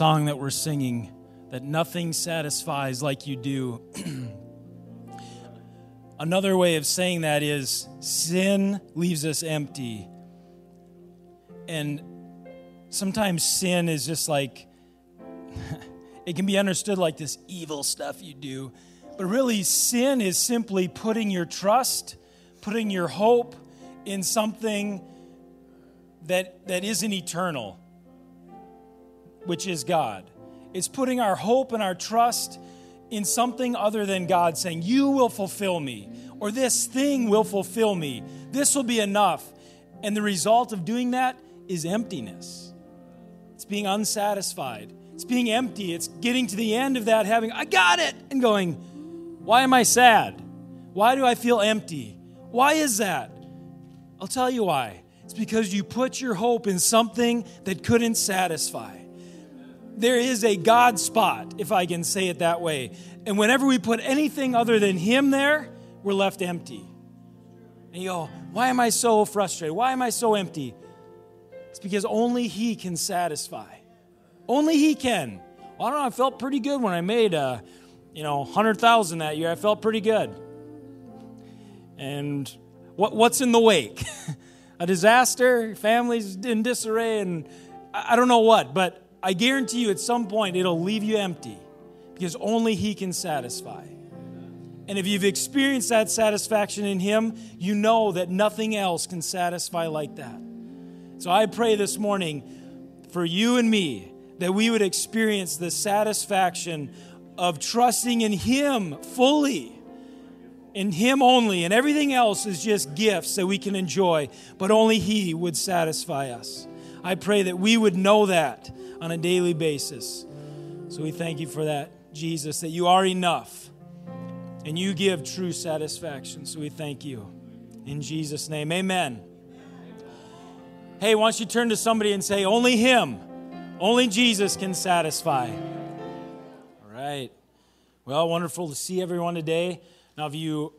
song that we're singing that nothing satisfies like you do. Another way of saying that is sin leaves us empty. And sometimes sin is just like, it can be understood like this evil stuff you do. But really, sin is simply putting your trust, putting your hope in something that, that isn't eternal, which is God. It's putting our hope and our trust in something other than God, saying, You will fulfill me, or this thing will fulfill me. This will be enough. And the result of doing that is emptiness. It's being unsatisfied. It's being empty. It's getting to the end of that, having, I got it, and going, Why am I sad? Why do I feel empty? Why is that? I'll tell you why. It's because you put your hope in something that couldn't satisfy. There is a God spot, if I can say it that way. And whenever we put anything other than Him there, we're left empty. And you go, why am I so frustrated? Why am I so empty? It's because only He can satisfy. Only He can. Well, I don't know. I felt pretty good when I made, uh, you know, hundred thousand that year. I felt pretty good. And what, what's in the wake? a disaster, families in disarray, and I don't know what, but I guarantee you at some point it'll leave you empty because only He can satisfy. And if you've experienced that satisfaction in Him, you know that nothing else can satisfy like that. So I pray this morning for you and me that we would experience the satisfaction of trusting in Him fully in Him only, and everything else is just gifts that we can enjoy, but only He would satisfy us. I pray that we would know that on a daily basis. So we thank you for that, Jesus, that you are enough and you give true satisfaction. So we thank you. In Jesus' name, amen. Hey, why don't you turn to somebody and say, Only Him, only Jesus can satisfy. All right. Well, wonderful to see everyone today. Now, if you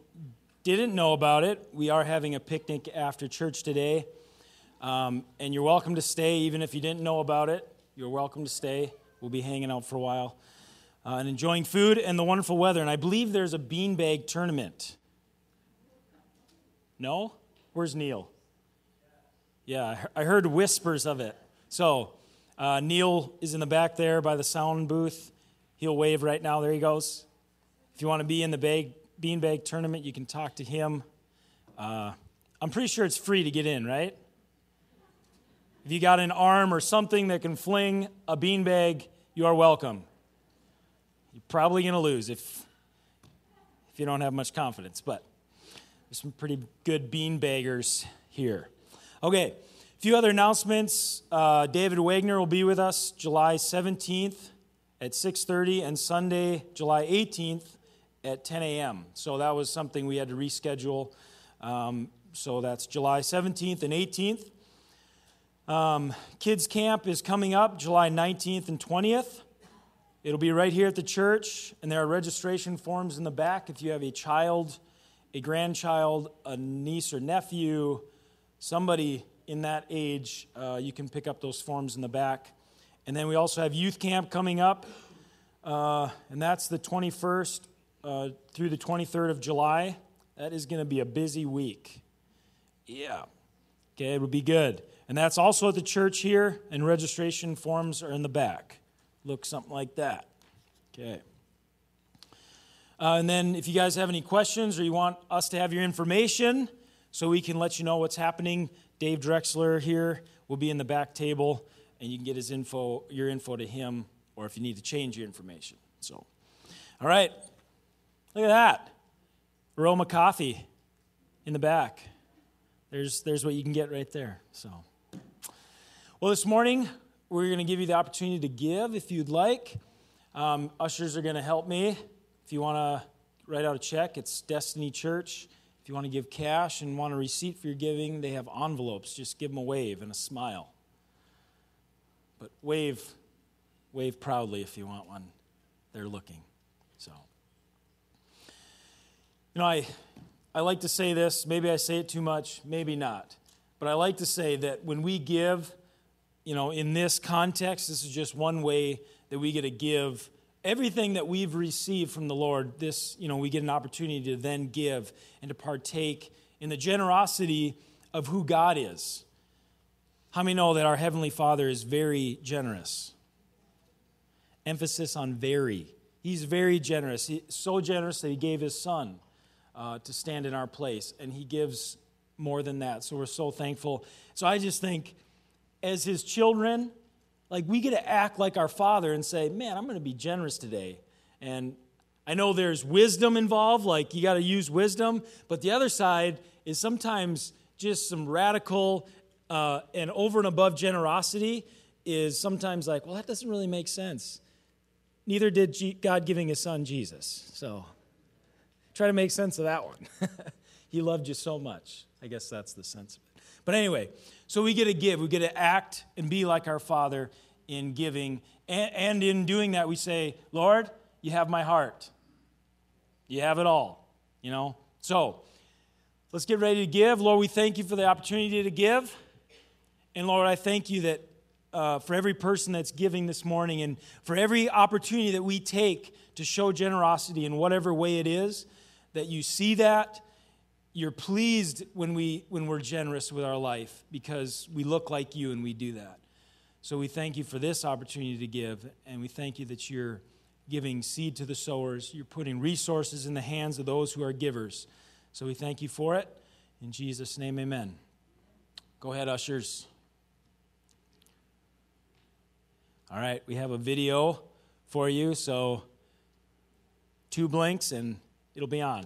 didn't know about it, we are having a picnic after church today. Um, and you're welcome to stay, even if you didn't know about it. You're welcome to stay. We'll be hanging out for a while uh, and enjoying food and the wonderful weather. And I believe there's a beanbag tournament. No? Where's Neil? Yeah, I heard whispers of it. So, uh, Neil is in the back there by the sound booth. He'll wave right now. There he goes. If you want to be in the bag, beanbag tournament. You can talk to him. Uh, I'm pretty sure it's free to get in, right? If you got an arm or something that can fling a beanbag, you are welcome. You're probably going to lose if, if you don't have much confidence, but there's some pretty good beanbaggers here. Okay, a few other announcements. Uh, David Wagner will be with us July 17th at 6.30 and Sunday, July 18th at 10 a.m. So that was something we had to reschedule. Um, so that's July 17th and 18th. Um, Kids Camp is coming up July 19th and 20th. It'll be right here at the church, and there are registration forms in the back if you have a child, a grandchild, a niece or nephew, somebody in that age, uh, you can pick up those forms in the back. And then we also have youth camp coming up, uh, and that's the 21st uh, through the 23rd of July. That is going to be a busy week. Yeah. Okay, it would be good. And that's also at the church here, and registration forms are in the back. Look something like that. Okay. Uh, and then, if you guys have any questions or you want us to have your information so we can let you know what's happening, Dave Drexler here will be in the back table, and you can get his info, your info to him, or if you need to change your information. So, all right. Look at that. Aroma coffee in the back. There's, there's what you can get right there. So, well, this morning we're going to give you the opportunity to give if you'd like. Um, ushers are going to help me. If you want to write out a check, it's Destiny Church. If you want to give cash and want a receipt for your giving, they have envelopes. Just give them a wave and a smile. But wave, wave proudly if you want one. They're looking. So. You know, I, I like to say this, maybe I say it too much, maybe not. But I like to say that when we give, you know, in this context, this is just one way that we get to give everything that we've received from the Lord. This, you know, we get an opportunity to then give and to partake in the generosity of who God is. How many know that our Heavenly Father is very generous? Emphasis on very. He's very generous. He's so generous that He gave His Son uh, to stand in our place, and He gives more than that. So we're so thankful. So I just think, as His children, like we get to act like our Father and say, man, I'm going to be generous today. And I know there's wisdom involved, like you got to use wisdom, but the other side is sometimes just some radical uh, and over and above generosity is sometimes like, well, that doesn't really make sense. Neither did G- God giving his son Jesus. So try to make sense of that one. he loved you so much. I guess that's the sense of it. But anyway, so we get to give, we get to act and be like our Father in giving. And, and in doing that, we say, Lord, you have my heart. You have it all, you know? So let's get ready to give. Lord, we thank you for the opportunity to give. And Lord, I thank you that uh, for every person that's giving this morning and for every opportunity that we take to show generosity in whatever way it is, that you see that. You're pleased when, we, when we're generous with our life because we look like you and we do that. So we thank you for this opportunity to give, and we thank you that you're giving seed to the sowers. You're putting resources in the hands of those who are givers. So we thank you for it. In Jesus' name, amen. Go ahead, ushers. All right, we have a video for you, so two blinks and it'll be on.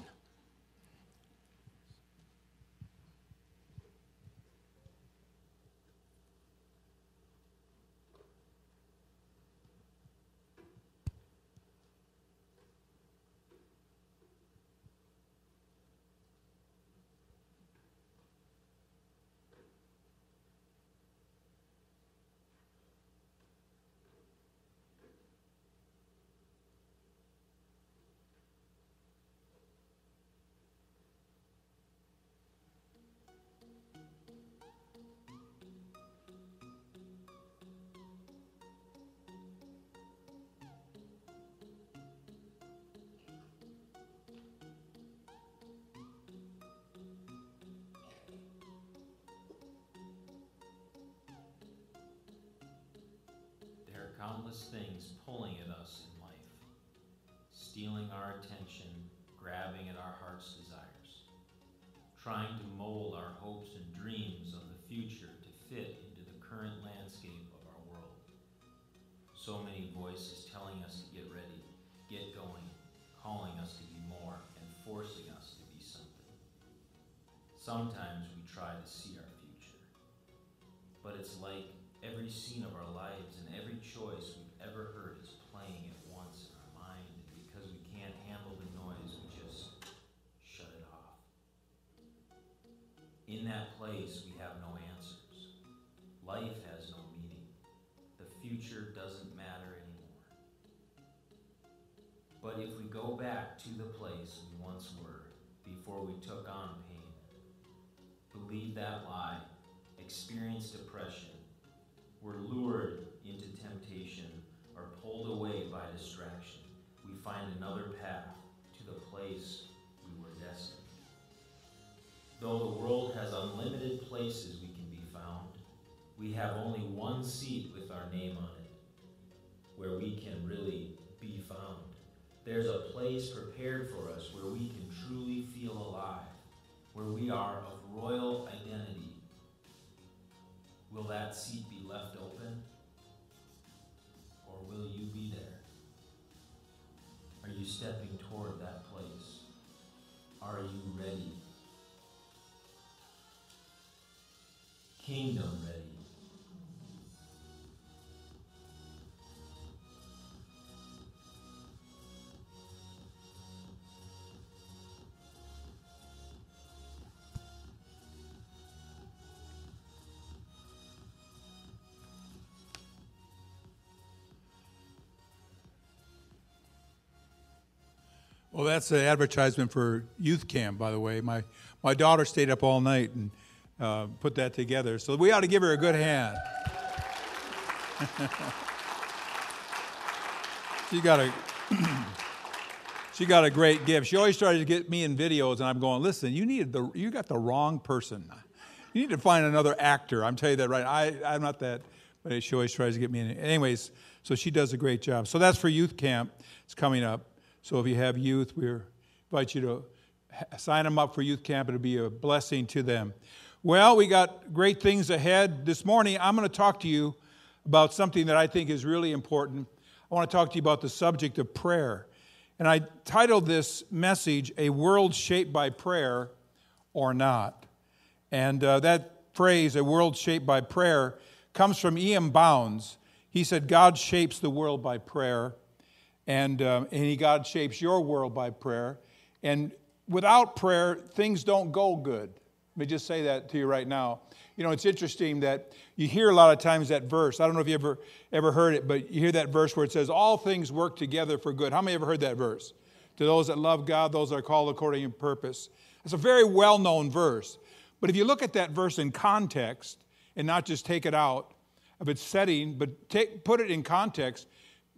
Trying to mold our hopes and dreams of the future to fit into the current landscape of our world. So many voices telling us to get ready, get going, calling us to be more, and forcing us to be something. Sometimes we try to see our future, but it's like every scene of our lives and every choice we've before we took on pain, believe that lie, experience depression, we're lured into temptation or pulled away by distraction. We find another path to the place we were destined. Though the world has unlimited places we can be found, we have only one seat with our name on it where we can really be found. There's a place prepared for us where we can truly feel alive, where we are of royal identity Will that seat be left open? Or will you be there? Are you stepping toward that place? Are you ready? Kingdom ready. Well, that's an advertisement for youth camp, by the way. My my daughter stayed up all night and uh, put that together, so we ought to give her a good hand. she got a she got a great gift. She always tried to get me in videos, and I'm going, listen, you need the you got the wrong person. You need to find another actor. I'm telling you that right. I, I'm not that, but she always tries to get me in. Anyways, so she does a great job. So that's for youth camp. It's coming up. So if you have youth, we invite you to sign them up for youth camp. It'll be a blessing to them. Well, we got great things ahead. This morning, I'm going to talk to you about something that I think is really important. I want to talk to you about the subject of prayer. And I titled this message, A World Shaped by Prayer or Not. And uh, that phrase, a world shaped by prayer, comes from E.M. Bounds. He said, God shapes the world by prayer, and, um, and God shapes your world by prayer. And without prayer, things don't go good. Let me just say that to you right now. You know, it's interesting that you hear a lot of times that verse. I don't know if you ever ever heard it, but you hear that verse where it says, All things work together for good. How many ever heard that verse? To those that love God, those that are called according to purpose. It's a very well known verse. But if you look at that verse in context and not just take it out of its setting, but take, put it in context,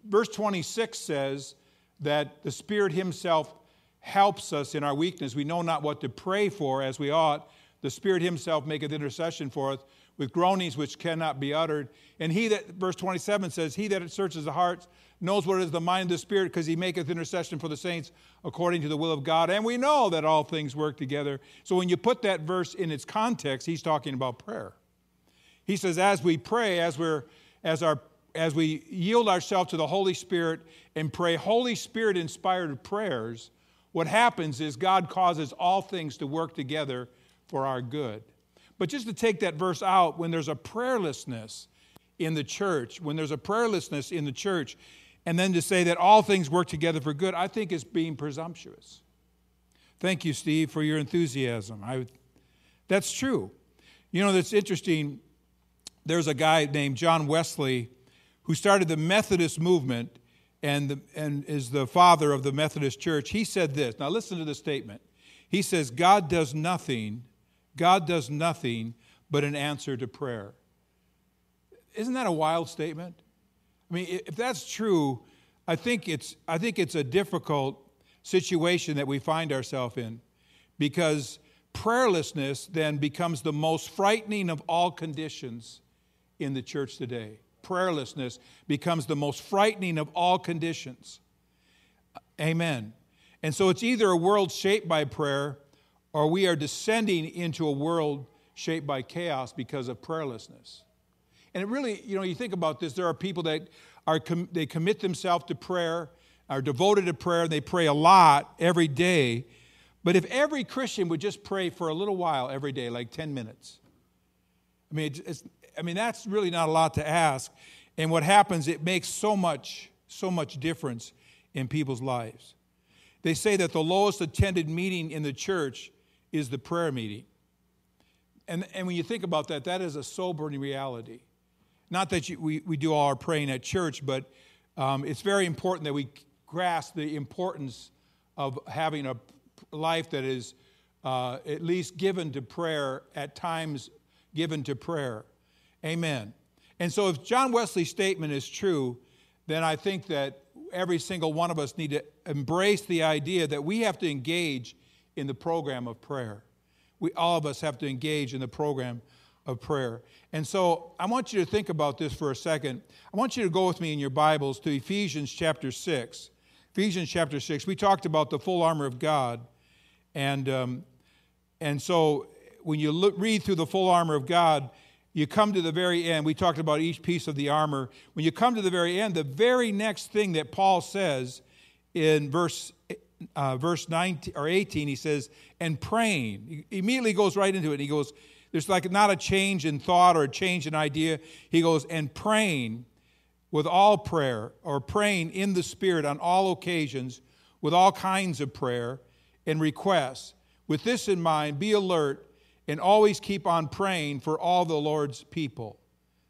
verse 26 says that the Spirit Himself helps us in our weakness. We know not what to pray for as we ought. The Spirit Himself maketh intercession for us with groanings which cannot be uttered. And He that, verse 27 says, He that searches the hearts knows what is the mind of the Spirit, because He maketh intercession for the saints according to the will of God. And we know that all things work together. So when you put that verse in its context, He's talking about prayer. He says, as we pray, as we're as our as we yield ourselves to the Holy Spirit and pray Holy Spirit inspired prayers, what happens is God causes all things to work together for our good. But just to take that verse out, when there's a prayerlessness in the church, when there's a prayerlessness in the church, and then to say that all things work together for good, I think is being presumptuous. Thank you, Steve, for your enthusiasm. I, that's true. You know, that's interesting. There's a guy named John Wesley who started the Methodist movement and, the, and is the father of the Methodist Church, he said this. Now, listen to the statement. He says, God does nothing, God does nothing but an answer to prayer. Isn't that a wild statement? I mean, if that's true, I think it's, I think it's a difficult situation that we find ourselves in because prayerlessness then becomes the most frightening of all conditions in the church today prayerlessness becomes the most frightening of all conditions. Amen. And so it's either a world shaped by prayer or we are descending into a world shaped by chaos because of prayerlessness. And it really, you know, you think about this, there are people that are they commit themselves to prayer, are devoted to prayer, and they pray a lot every day. But if every Christian would just pray for a little while every day, like 10 minutes, I mean, it's, I mean, that's really not a lot to ask. And what happens, it makes so much, so much difference in people's lives. They say that the lowest attended meeting in the church is the prayer meeting. And, and when you think about that, that is a sobering reality. Not that you, we, we do all our praying at church, but um, it's very important that we grasp the importance of having a life that is uh, at least given to prayer, at times given to prayer. Amen. And so if John Wesley's statement is true, then I think that every single one of us need to embrace the idea that we have to engage in the program of prayer. We all of us have to engage in the program of prayer. And so I want you to think about this for a second. I want you to go with me in your Bibles to Ephesians chapter 6. Ephesians chapter 6. We talked about the full armor of God. And, um, and so when you look, read through the full armor of God, you come to the very end. We talked about each piece of the armor. When you come to the very end, the very next thing that Paul says in verse uh, verse 19 or 18, he says, and praying. He immediately goes right into it. He goes, there's like not a change in thought or a change in idea. He goes, and praying with all prayer or praying in the Spirit on all occasions with all kinds of prayer and requests. With this in mind, be alert and always keep on praying for all the Lord's people.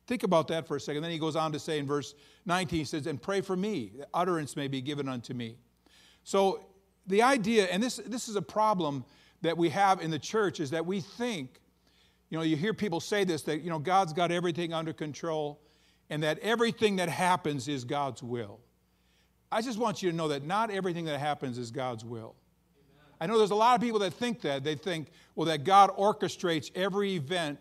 Think about that for a second. Then he goes on to say in verse 19, he says, And pray for me, that utterance may be given unto me. So the idea, and this, this is a problem that we have in the church, is that we think, you know, you hear people say this, that, you know, God's got everything under control, and that everything that happens is God's will. I just want you to know that not everything that happens is God's will. I know there's a lot of people that think that. They think, well, that God orchestrates every event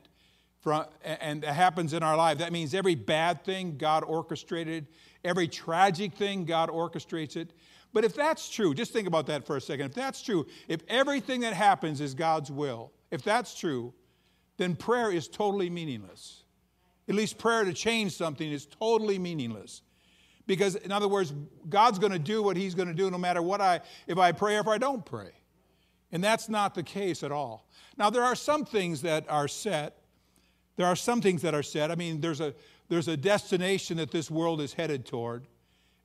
from, and that happens in our life. That means every bad thing God orchestrated, every tragic thing God orchestrates it. But if that's true, just think about that for a second. If that's true, if everything that happens is God's will, if that's true, then prayer is totally meaningless. At least prayer to change something is totally meaningless. Because, in other words, God's going to do what He's going to do no matter what I, if I pray or if I don't pray. And that's not the case at all. Now, there are some things that are set. There are some things that are set. I mean, there's a, there's a destination that this world is headed toward.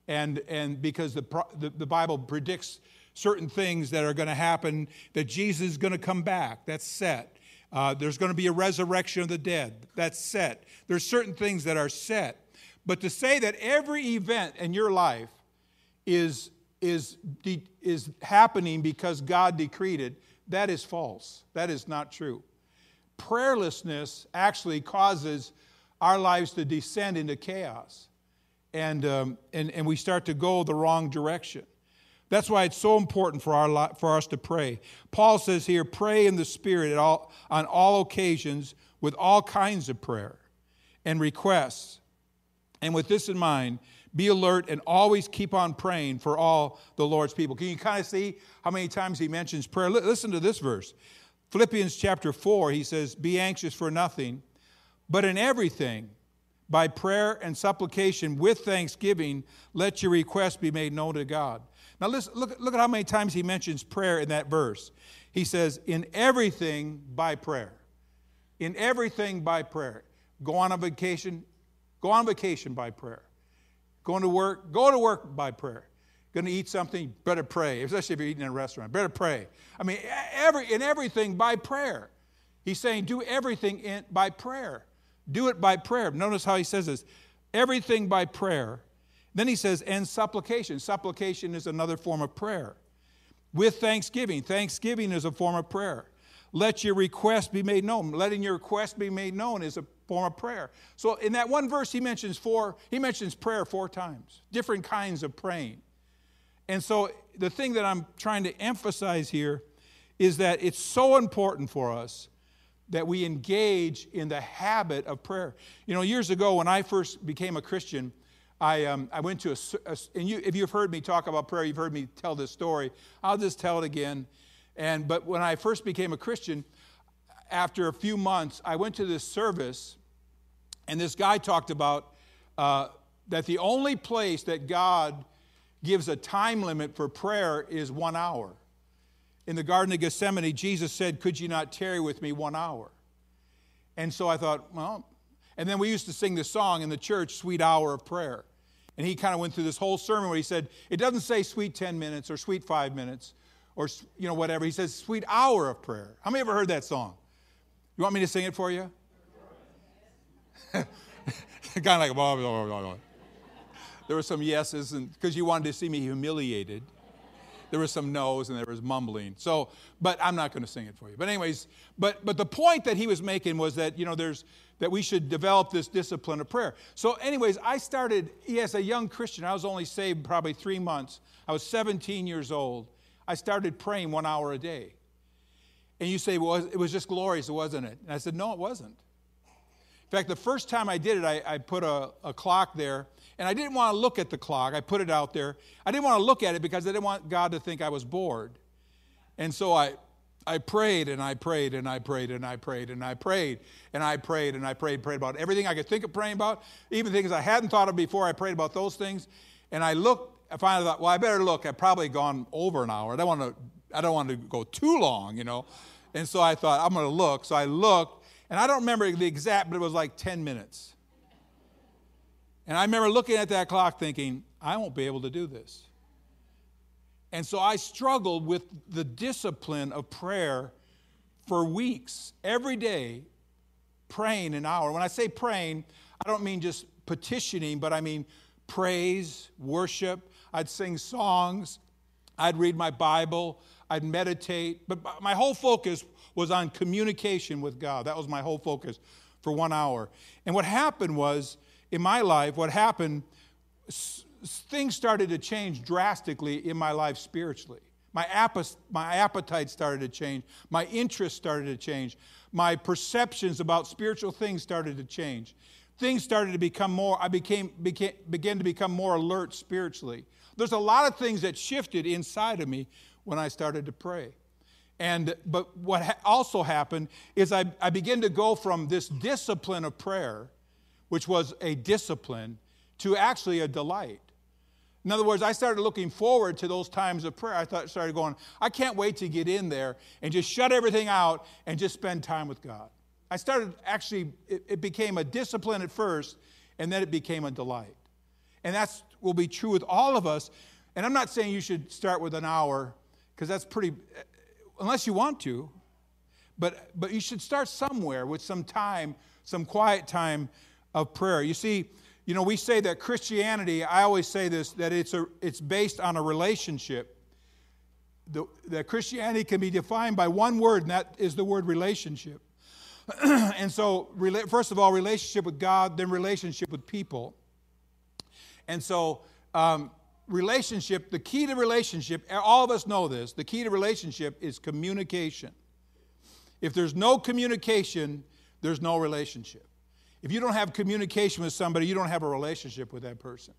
And, and because the, the, the Bible predicts certain things that are going to happen, that Jesus is going to come back. That's set. Uh, there's going to be a resurrection of the dead. That's set. There's certain things that are set. But to say that every event in your life is is, de- is happening because God decreed it, that is false. That is not true. Prayerlessness actually causes our lives to descend into chaos, and, um, and, and we start to go the wrong direction. That's why it's so important for, our for us to pray. Paul says here, pray in the Spirit all, on all occasions with all kinds of prayer and requests. And with this in mind, be alert and always keep on praying for all the Lord's people. Can you kind of see how many times he mentions prayer? Listen to this verse. Philippians chapter 4, he says, Be anxious for nothing, but in everything, by prayer and supplication with thanksgiving, let your requests be made known to God. Now, listen, look, look at how many times he mentions prayer in that verse. He says, In everything by prayer. In everything by prayer. Go on a vacation, go on vacation by prayer. Going to work, go to work by prayer. Going to eat something, better pray, especially if you're eating in a restaurant. Better pray. I mean, every, in everything by prayer. He's saying do everything in, by prayer. Do it by prayer. Notice how he says this everything by prayer. Then he says, and supplication. Supplication is another form of prayer. With thanksgiving. Thanksgiving is a form of prayer. Let your request be made known. Letting your request be made known is a form of prayer. So in that one verse, he mentions four, he mentions prayer four times, different kinds of praying. And so the thing that I'm trying to emphasize here is that it's so important for us that we engage in the habit of prayer. You know, years ago when I first became a Christian, I, um, I went to a, a and you, if you've heard me talk about prayer, you've heard me tell this story. I'll just tell it again. And but when I first became a Christian, after a few months, I went to this service and this guy talked about uh, that the only place that God gives a time limit for prayer is one hour. In the Garden of Gethsemane, Jesus said, Could you not tarry with me one hour? And so I thought, well, and then we used to sing this song in the church, Sweet Hour of Prayer. And he kind of went through this whole sermon where he said, it doesn't say sweet 10 minutes or sweet five minutes or, you know, whatever. He says, sweet hour of prayer. How many ever heard that song? You want me to sing it for you? kind of like, blah, blah, blah, blah. There were some yeses, and because you wanted to see me humiliated. There was some no's and there was mumbling. So, but I'm not going to sing it for you. But anyways, but but the point that he was making was that you know there's that we should develop this discipline of prayer. So, anyways, I started as a young Christian. I was only saved probably three months. I was 17 years old. I started praying one hour a day. And you say, well, it was just glorious, wasn't it? And I said, no, it wasn't. In fact, the first time I did it, I, I put a, a, clock there, and I didn't want to look at the clock. I put it out there. I didn't want to look at it because I didn't want God to think I was bored. And so I, I prayed and I prayed and I prayed and I prayed and I prayed and I prayed and I prayed, prayed about everything I could think of praying about, even things I hadn't thought of before. I prayed about those things, and I looked. I finally thought, well, I better look. I've probably gone over an hour. I don't want to. I don't want to go too long, you know. And so I thought I'm going to look. So I looked, and I don't remember the exact, but it was like 10 minutes. And I remember looking at that clock thinking, I won't be able to do this. And so I struggled with the discipline of prayer for weeks, every day, praying an hour. When I say praying, I don't mean just petitioning, but I mean praise, worship. I'd sing songs, I'd read my Bible, I'd meditate. But my whole focus was on communication with God. That was my whole focus for one hour. And what happened was, in my life, what happened, things started to change drastically in my life spiritually. My, app- my appetite started to change. My interest started to change. My perceptions about spiritual things started to change. Things started to become more, I became, became, began to become more alert spiritually. There's a lot of things that shifted inside of me when I started to pray. And, but what ha- also happened is I, I began to go from this discipline of prayer, which was a discipline, to actually a delight. In other words, I started looking forward to those times of prayer. I thought, started going, I can't wait to get in there and just shut everything out and just spend time with God. I started actually, it, it became a discipline at first, and then it became a delight. And that's will be true with all of us. And I'm not saying you should start with an hour, because that's pretty, unless you want to, but, but you should start somewhere with some time, some quiet time of prayer. You see, you know, we say that Christianity, I always say this, that it's, a, it's based on a relationship. The, that Christianity can be defined by one word, and that is the word relationship. and so, first of all, relationship with God, then relationship with people. And so, um, relationship, the key to relationship, all of us know this, the key to relationship is communication. If there's no communication, there's no relationship. If you don't have communication with somebody, you don't have a relationship with that person.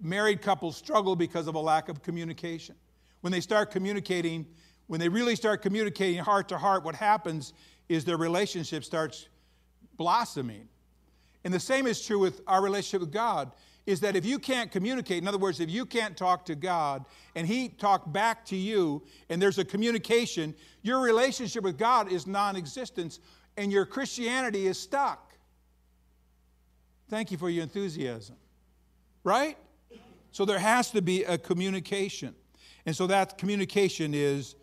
Married couples struggle because of a lack of communication. When they start communicating, when they really start communicating heart to heart, what happens is their relationship starts blossoming. And the same is true with our relationship with God is that if you can't communicate, in other words, if you can't talk to God and He talk back to you and there's a communication, your relationship with God is non existent and your Christianity is stuck. Thank you for your enthusiasm. Right? So there has to be a communication. And so that communication is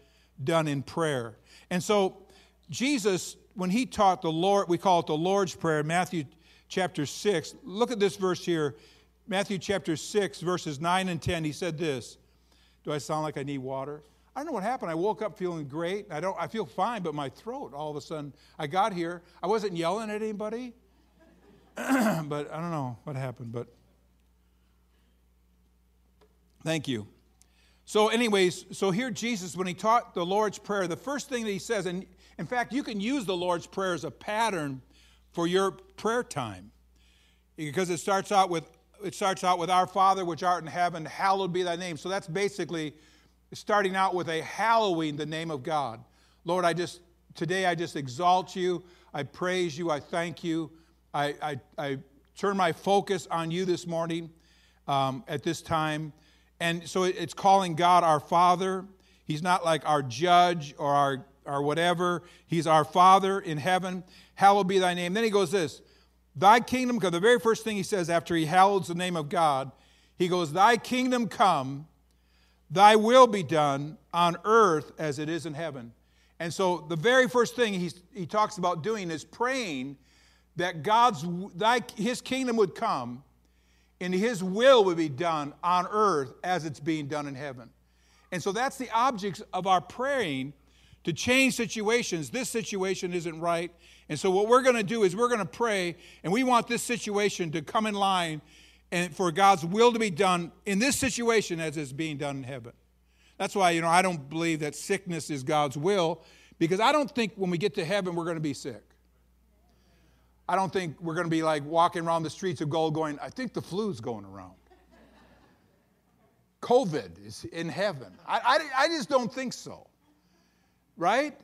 done in prayer. And so Jesus, when he taught the Lord, we call it the Lord's Prayer, Matthew chapter 6, look at this verse here. Matthew chapter 6, verses 9 and 10, he said this. Do I sound like I need water? I don't know what happened. I woke up feeling great. I don't I feel fine, but my throat all of a sudden I got here. I wasn't yelling at anybody. but I don't know what happened, but thank you. So, anyways, so here Jesus, when he taught the Lord's Prayer, the first thing that he says, and in fact, you can use the Lord's Prayer as a pattern for your prayer time. Because it starts out with it starts out with Our Father which art in heaven, hallowed be thy name. So that's basically starting out with a hallowing the name of God. Lord, I just, today I just exalt you. I praise you. I thank you. I, I, I turn my focus on you this morning um, at this time. And so it's calling God our Father. He's not like our judge or our, our whatever. He's our Father in heaven. Hallowed be thy name. Then he goes this Thy kingdom come. The very first thing he says after he hallows the name of God, he goes, Thy kingdom come, thy will be done on earth as it is in heaven. And so the very first thing he, he talks about doing is praying that God's thy, his kingdom would come and his will would be done on earth as it's being done in heaven. And so that's the object of our praying to change situations. This situation isn't right. And so, what we're going to do is we're going to pray, and we want this situation to come in line and for God's will to be done in this situation as it's being done in heaven. That's why, you know, I don't believe that sickness is God's will, because I don't think when we get to heaven we're going to be sick. I don't think we're going to be like walking around the streets of gold going, I think the flu's going around. COVID is in heaven. I, I, I just don't think so. Right?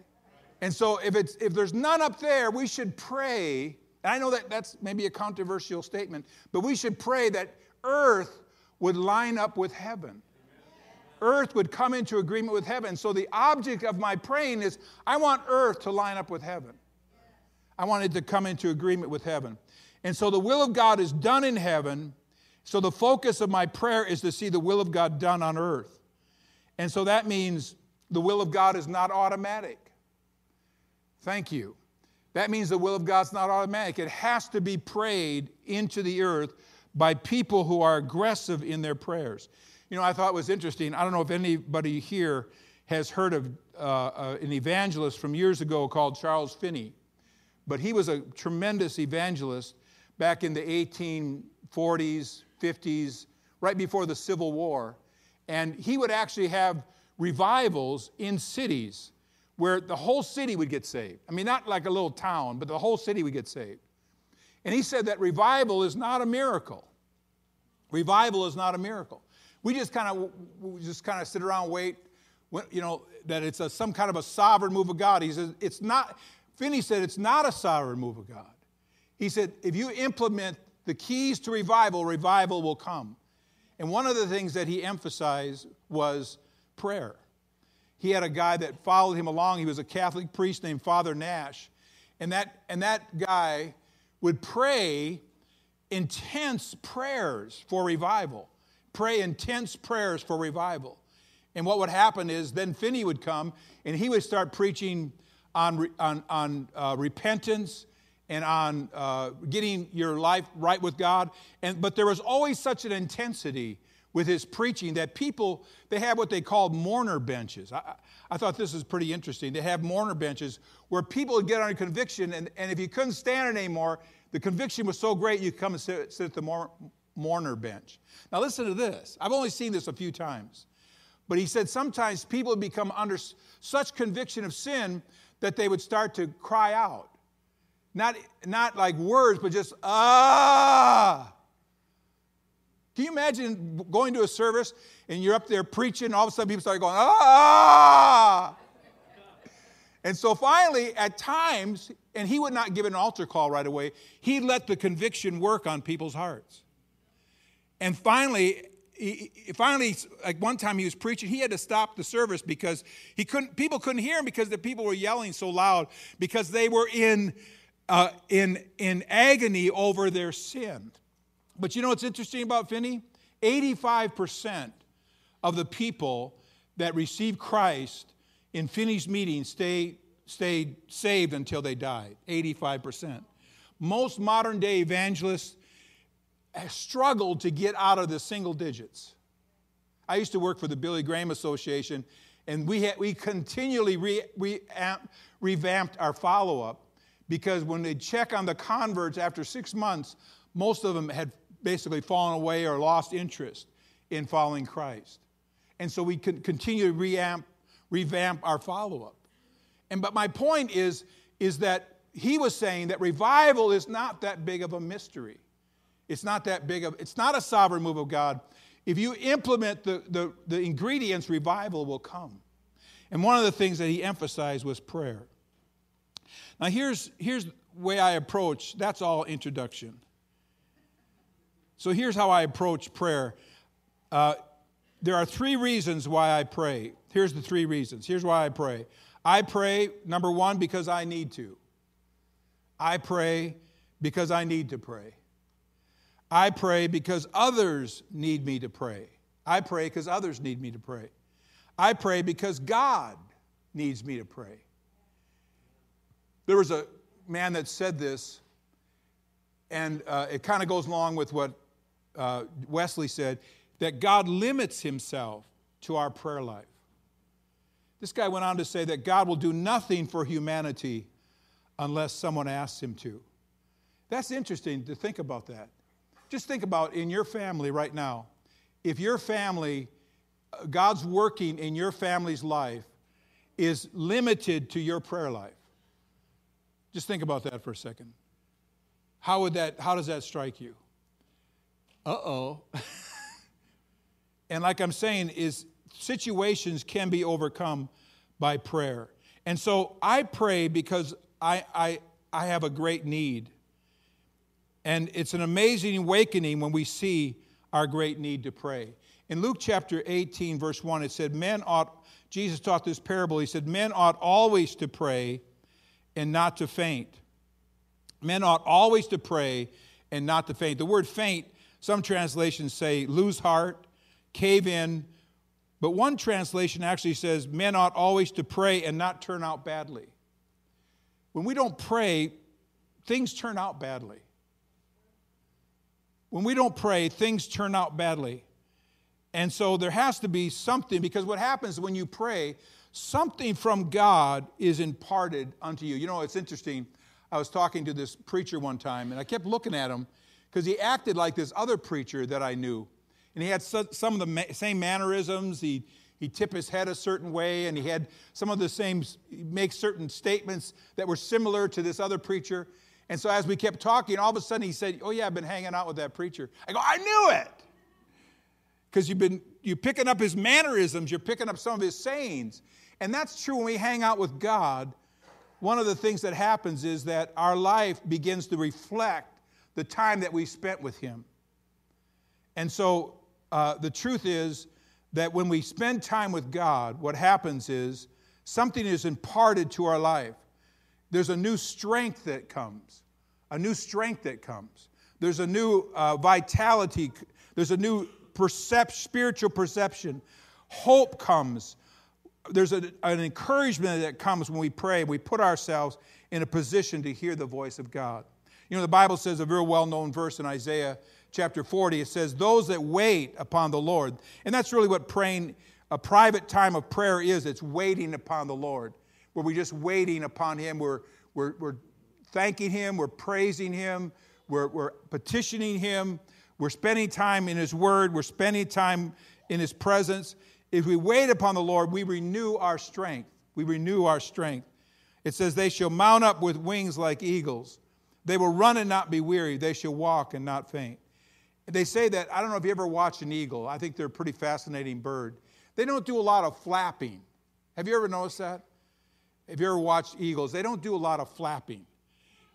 And so if, it's, if there's none up there, we should pray. And I know that that's maybe a controversial statement, but we should pray that earth would line up with heaven. Earth would come into agreement with heaven. So the object of my praying is I want earth to line up with heaven. I want it to come into agreement with heaven. And so the will of God is done in heaven. So the focus of my prayer is to see the will of God done on earth. And so that means the will of God is not automatic. Thank you. That means the will of God's not automatic. It has to be prayed into the earth by people who are aggressive in their prayers. You know, I thought it was interesting. I don't know if anybody here has heard of uh, uh, an evangelist from years ago called Charles Finney, but he was a tremendous evangelist. back in the 1840s, 50s, right before the Civil War. And he would actually have revivals in cities where the whole city would get saved. I mean, not like a little town, but the whole city would get saved. And he said that revival is not a miracle. Revival is not a miracle. We just kind of just kind of sit around wait, you know, that it's a, some kind of a sovereign move of God. He says it's not. Finney said it's not a sovereign move of God. He said if you implement the keys to revival, revival will come. And one of the things that he emphasized was prayer. He had a guy that followed him along. He was a Catholic priest named Father Nash. And that, and that guy would pray intense prayers for revival, pray intense prayers for revival. And what would happen is then Finney would come and he would start preaching on, on, on uh, repentance and on uh, getting your life right with God. And, but there was always such an intensity with his preaching that people, they have what they call mourner benches. I, I thought this was pretty interesting. They have mourner benches where people would get under conviction, and, and if you couldn't stand it anymore, the conviction was so great you come and sit, sit at the mourner bench. Now, listen to this. I've only seen this a few times. But he said sometimes people become under such conviction of sin that they would start to cry out. Not, not like words, but just, ah. Can you imagine going to a service and you're up there preaching, and all of a sudden people start going, ah! And so finally, at times, and he would not give an altar call right away, he let the conviction work on people's hearts. And finally, he, finally, like one time he was preaching, he had to stop the service because he couldn't, people couldn't hear him because the people were yelling so loud because they were in, uh, in, in agony over their sin. But you know what's interesting about Finney? 85% of the people that received Christ in Finney's meeting stay, stayed saved until they died. 85%. Most modern day evangelists struggled to get out of the single digits. I used to work for the Billy Graham Association, and we, had, we continually re, re, revamped our follow up because when they check on the converts after six months, most of them had basically fallen away or lost interest in following Christ. And so we can continue to reamp, revamp our follow up. And but my point is, is that he was saying that revival is not that big of a mystery. It's not that big of, it's not a sovereign move of God. If you implement the, the, the ingredients, revival will come. And one of the things that he emphasized was prayer. Now here's here's the way I approach, that's all introduction. So here's how I approach prayer. Uh, there are three reasons why I pray. Here's the three reasons. Here's why I pray. I pray, number one, because I need to. I pray because I need to pray. I pray because others need me to pray. I pray because others need me to pray. I pray because God needs me to pray. There was a man that said this, and uh, it kind of goes along with what uh, Wesley said, that God limits himself to our prayer life. This guy went on to say that God will do nothing for humanity unless someone asks him to. That's interesting to think about that. Just think about in your family right now. If your family, uh, God's working in your family's life, is limited to your prayer life. Just think about that for a second. How would that how does that strike you? Uh-oh. and like I'm saying, is situations can be overcome by prayer. And so I pray because I, I, I have a great need. And it's an amazing awakening when we see our great need to pray. In Luke chapter 18, verse 1, it said, Men ought, Jesus taught this parable. He said, Men ought always to pray and not to faint. Men ought always to pray and not to faint. The word faint some translations say lose heart, cave in. But one translation actually says men ought always to pray and not turn out badly. When we don't pray, things turn out badly. When we don't pray, things turn out badly. And so there has to be something, because what happens when you pray, something from God is imparted unto you. You know, it's interesting. I was talking to this preacher one time, and I kept looking at him because he acted like this other preacher that I knew. And he had some of the same mannerisms. He, he'd tip his head a certain way, and he had some of the same, make certain statements that were similar to this other preacher. And so as we kept talking, all of a sudden he said, Oh, yeah, I've been hanging out with that preacher. I go, I knew it. Because you've been you're picking up his mannerisms, you're picking up some of his sayings. And that's true when we hang out with God. One of the things that happens is that our life begins to reflect the time that we spent with Him. And so uh, the truth is that when we spend time with God, what happens is something is imparted to our life. There's a new strength that comes, a new strength that comes. There's a new uh, vitality, there's a new percep- spiritual perception. Hope comes. There's a, an encouragement that comes when we pray. We put ourselves in a position to hear the voice of God. You know, the Bible says a very well known verse in Isaiah chapter 40. It says, Those that wait upon the Lord. And that's really what praying, a private time of prayer is it's waiting upon the Lord, where we're just waiting upon Him. We're, we're, we're thanking Him, we're praising Him, we're, we're petitioning Him, we're spending time in His Word, we're spending time in His presence. If we wait upon the Lord, we renew our strength. We renew our strength. It says, They shall mount up with wings like eagles. They will run and not be weary. They shall walk and not faint. They say that, I don't know if you ever watched an eagle. I think they're a pretty fascinating bird. They don't do a lot of flapping. Have you ever noticed that? If you ever watched eagles, they don't do a lot of flapping.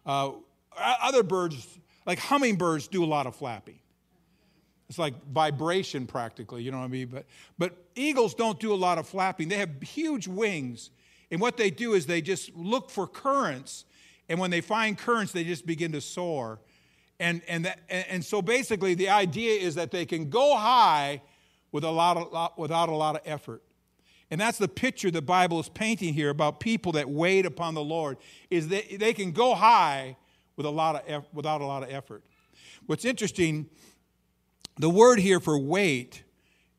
Uh, other birds, like hummingbirds, do a lot of flapping. It's like vibration practically, you know what I mean? But, but eagles don't do a lot of flapping. They have huge wings, and what they do is they just look for currents, and when they find currents, they just begin to soar. And, and, that, and so basically, the idea is that they can go high with a lot of, without a lot of effort. And that's the picture the Bible is painting here about people that wait upon the Lord, is that they can go high with a lot of, without a lot of effort. What's interesting the word here for wait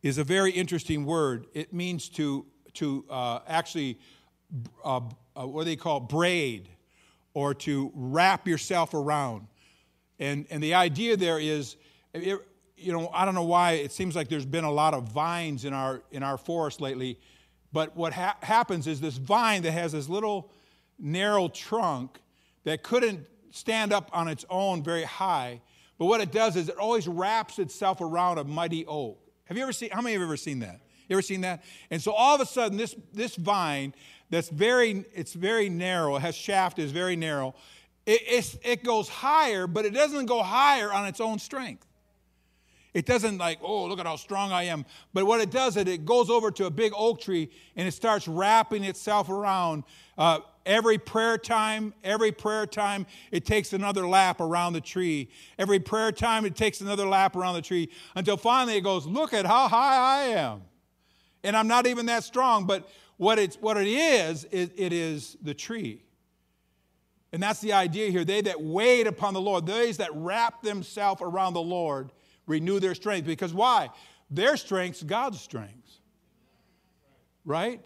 is a very interesting word. It means to, to uh, actually, uh, uh, what they call braid, or to wrap yourself around. And, and the idea there is, it, you know, I don't know why it seems like there's been a lot of vines in our, in our forest lately, but what ha- happens is this vine that has this little narrow trunk that couldn't stand up on its own very high but what it does is it always wraps itself around a mighty oak. Have you ever seen, how many have ever seen that? You ever seen that? And so all of a sudden, this, this vine that's very, it's very narrow, it has shaft, is very narrow, it, it goes higher, but it doesn't go higher on its own strength. It doesn't like, oh, look at how strong I am. But what it does is it goes over to a big oak tree and it starts wrapping itself around uh, every prayer time, every prayer time, it takes another lap around the tree. Every prayer time, it takes another lap around the tree until finally it goes, Look at how high I am. And I'm not even that strong, but what, it's, what it is, it, it is the tree. And that's the idea here. They that wait upon the Lord, those that wrap themselves around the Lord, renew their strength. Because why? Their strength's God's strength. Right?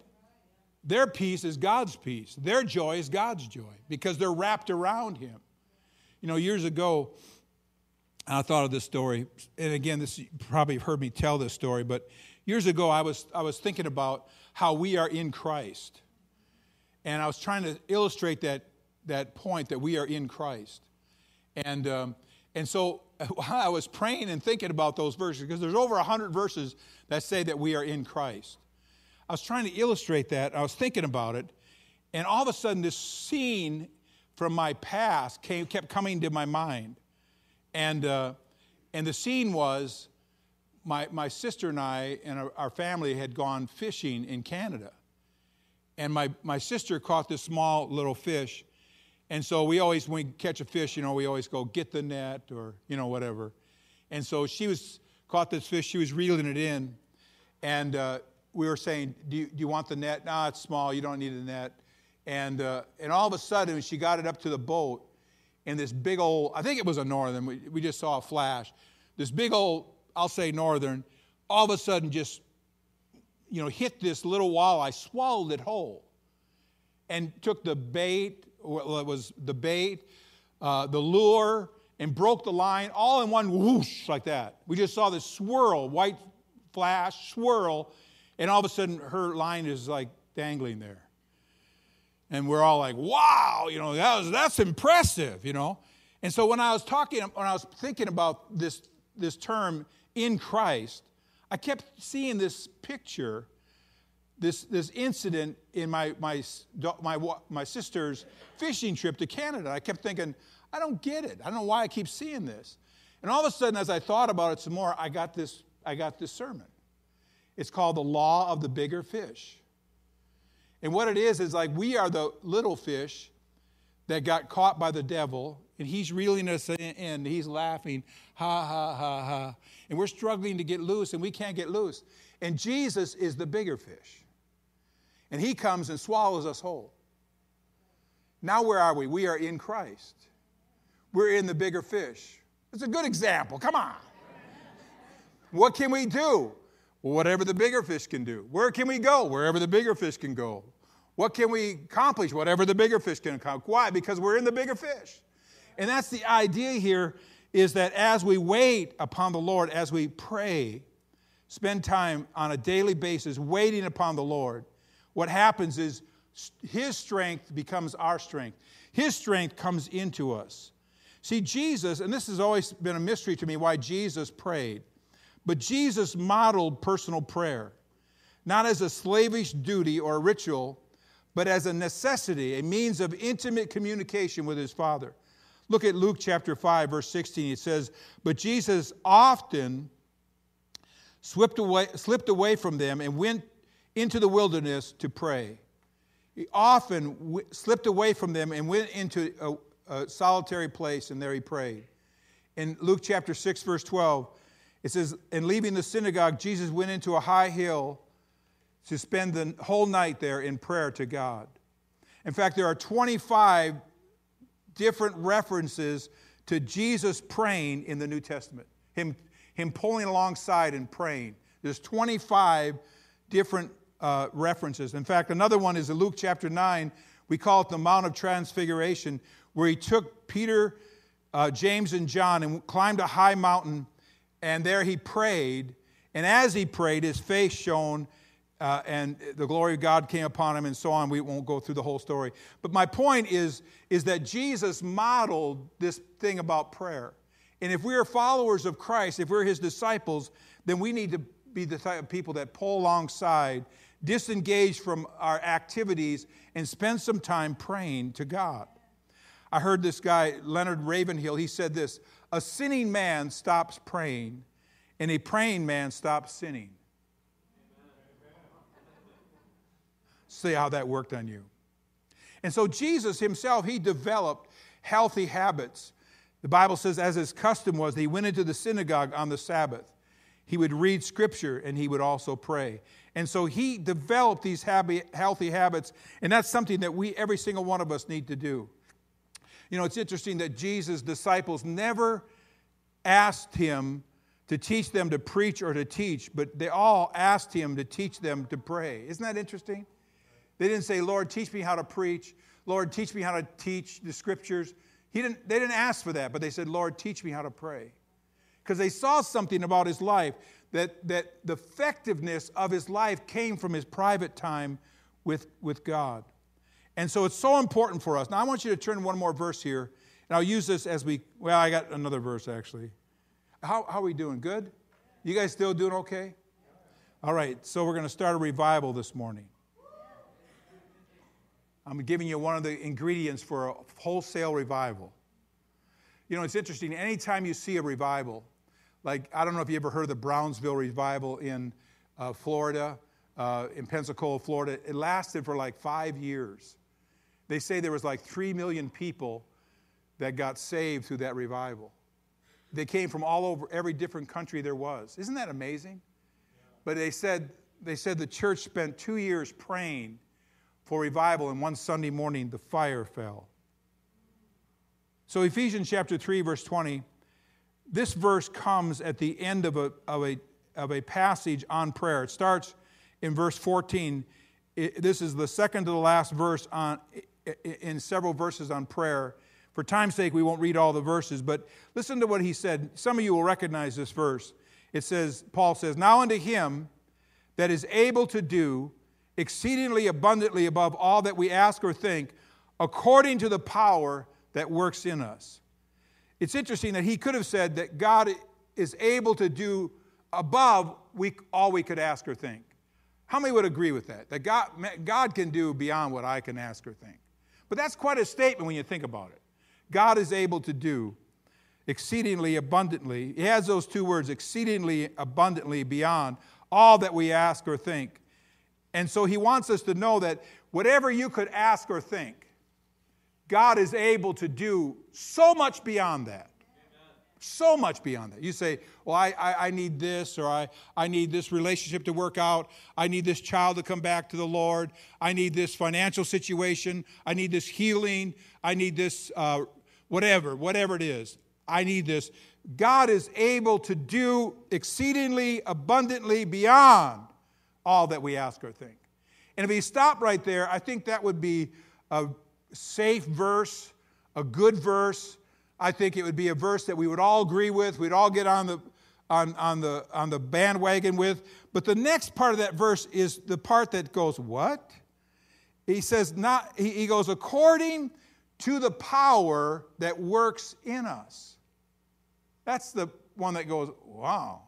Their peace is God's peace. Their joy is God's joy because they're wrapped around Him. You know, years ago, I thought of this story, and again, this you probably heard me tell this story, but years ago, I was, I was thinking about how we are in Christ. And I was trying to illustrate that, that point that we are in Christ. And, um, and so I was praying and thinking about those verses because there's over 100 verses that say that we are in Christ. I was trying to illustrate that. I was thinking about it. And all of a sudden, this scene from my past came, kept coming to my mind. And, uh, and the scene was my, my sister and I and our, our family had gone fishing in Canada. And my, my sister caught this small little fish. And so we always, when we catch a fish, you know, we always go, get the net or, you know, whatever. And so she was, caught this fish, she was reeling it in. And uh, we were saying, do you, do you want the net? No, it's small. You don't need a net. And, uh, and all of a sudden, she got it up to the boat, and this big old, I think it was a northern, we, we just saw a flash. This big old, I'll say northern, all of a sudden just, you know, hit this little wall. I swallowed it whole, and took the bait well, it was the bait, uh, the lure, and broke the line all in one whoosh like that. We just saw this swirl, white flash, swirl, and all of a sudden her line is like dangling there. And we're all like, wow, you know, that was, that's impressive, you know. And so when I was talking, when I was thinking about this, this term in Christ, I kept seeing this picture, this, this incident in my, my, my, my sister's fishing trip to Canada. I kept thinking, I don't get it. I don't know why I keep seeing this. And all of a sudden, as I thought about it some more, I got this, I got this sermon. It's called The Law of the Bigger Fish. And what it is, is like we are the little fish that got caught by the devil, and he's reeling us in, he's laughing, ha, ha, ha, ha. And we're struggling to get loose, and we can't get loose. And Jesus is the bigger fish. And he comes and swallows us whole. Now, where are we? We are in Christ. We're in the bigger fish. It's a good example. Come on. What can we do? Whatever the bigger fish can do. Where can we go? Wherever the bigger fish can go. What can we accomplish? Whatever the bigger fish can accomplish. Why? Because we're in the bigger fish. And that's the idea here is that as we wait upon the Lord, as we pray, spend time on a daily basis waiting upon the Lord, what happens is His strength becomes our strength. His strength comes into us. See, Jesus, and this has always been a mystery to me why Jesus prayed. But Jesus modeled personal prayer, not as a slavish duty or a ritual, but as a necessity, a means of intimate communication with his Father. Look at Luke chapter 5, verse 16. It says, But Jesus often slipped away, slipped away from them and went into the wilderness to pray. He often w- slipped away from them and went into a, a solitary place, and there he prayed. In Luke chapter 6, verse 12, it says, And leaving the synagogue, Jesus went into a high hill to spend the whole night there in prayer to God. In fact, there are 25 different references to Jesus praying in the New Testament, him, him pulling alongside and praying. There's 25 different uh, references. In fact, another one is in Luke chapter 9. We call it the Mount of Transfiguration, where he took Peter, uh, James, and John and climbed a high mountain and there he prayed. And as he prayed, his face shone, uh, and the glory of God came upon him, and so on. We won't go through the whole story. But my point is, is that Jesus modeled this thing about prayer. And if we are followers of Christ, if we're his disciples, then we need to be the type of people that pull alongside, disengage from our activities, and spend some time praying to God. I heard this guy, Leonard Ravenhill, he said this a sinning man stops praying, and a praying man stops sinning. See how that worked on you. And so Jesus himself, he developed healthy habits. The Bible says, as his custom was, he went into the synagogue on the Sabbath. He would read scripture and he would also pray. And so he developed these happy, healthy habits, and that's something that we, every single one of us, need to do. You know, it's interesting that Jesus' disciples never asked him to teach them to preach or to teach, but they all asked him to teach them to pray. Isn't that interesting? They didn't say, Lord, teach me how to preach. Lord, teach me how to teach the scriptures. He didn't, they didn't ask for that, but they said, Lord, teach me how to pray. Because they saw something about his life that, that the effectiveness of his life came from his private time with, with God. And so it's so important for us. Now, I want you to turn one more verse here, and I'll use this as we, well, I got another verse actually. How, how are we doing? Good? You guys still doing okay? All right, so we're going to start a revival this morning. I'm giving you one of the ingredients for a wholesale revival. You know, it's interesting. Anytime you see a revival, like I don't know if you ever heard of the Brownsville revival in uh, Florida, uh, in Pensacola, Florida, it lasted for like five years. They say there was like 3 million people that got saved through that revival. They came from all over every different country there was. Isn't that amazing? But they said they said the church spent 2 years praying for revival and one Sunday morning the fire fell. So Ephesians chapter 3 verse 20 this verse comes at the end of a, of a, of a passage on prayer. It starts in verse 14. It, this is the second to the last verse on, in several verses on prayer. For time's sake, we won't read all the verses, but listen to what he said. Some of you will recognize this verse. It says, Paul says, Now unto him that is able to do exceedingly abundantly above all that we ask or think, according to the power that works in us. It's interesting that he could have said that God is able to do above we, all we could ask or think. How many would agree with that? That God, God can do beyond what I can ask or think. But that's quite a statement when you think about it. God is able to do exceedingly abundantly. He has those two words, exceedingly abundantly beyond all that we ask or think. And so he wants us to know that whatever you could ask or think, God is able to do so much beyond that. So much beyond that. You say, Well, I, I, I, need this, or I, I need this relationship to work out. I need this child to come back to the Lord. I need this financial situation. I need this healing. I need this, uh, whatever, whatever it is. I need this. God is able to do exceedingly abundantly beyond all that we ask or think. And if he stopped right there, I think that would be a safe verse, a good verse. I think it would be a verse that we would all agree with, we'd all get on the, on, on, the, on the bandwagon with. But the next part of that verse is the part that goes, What? He says, not, he goes, according to the power that works in us. That's the one that goes, wow.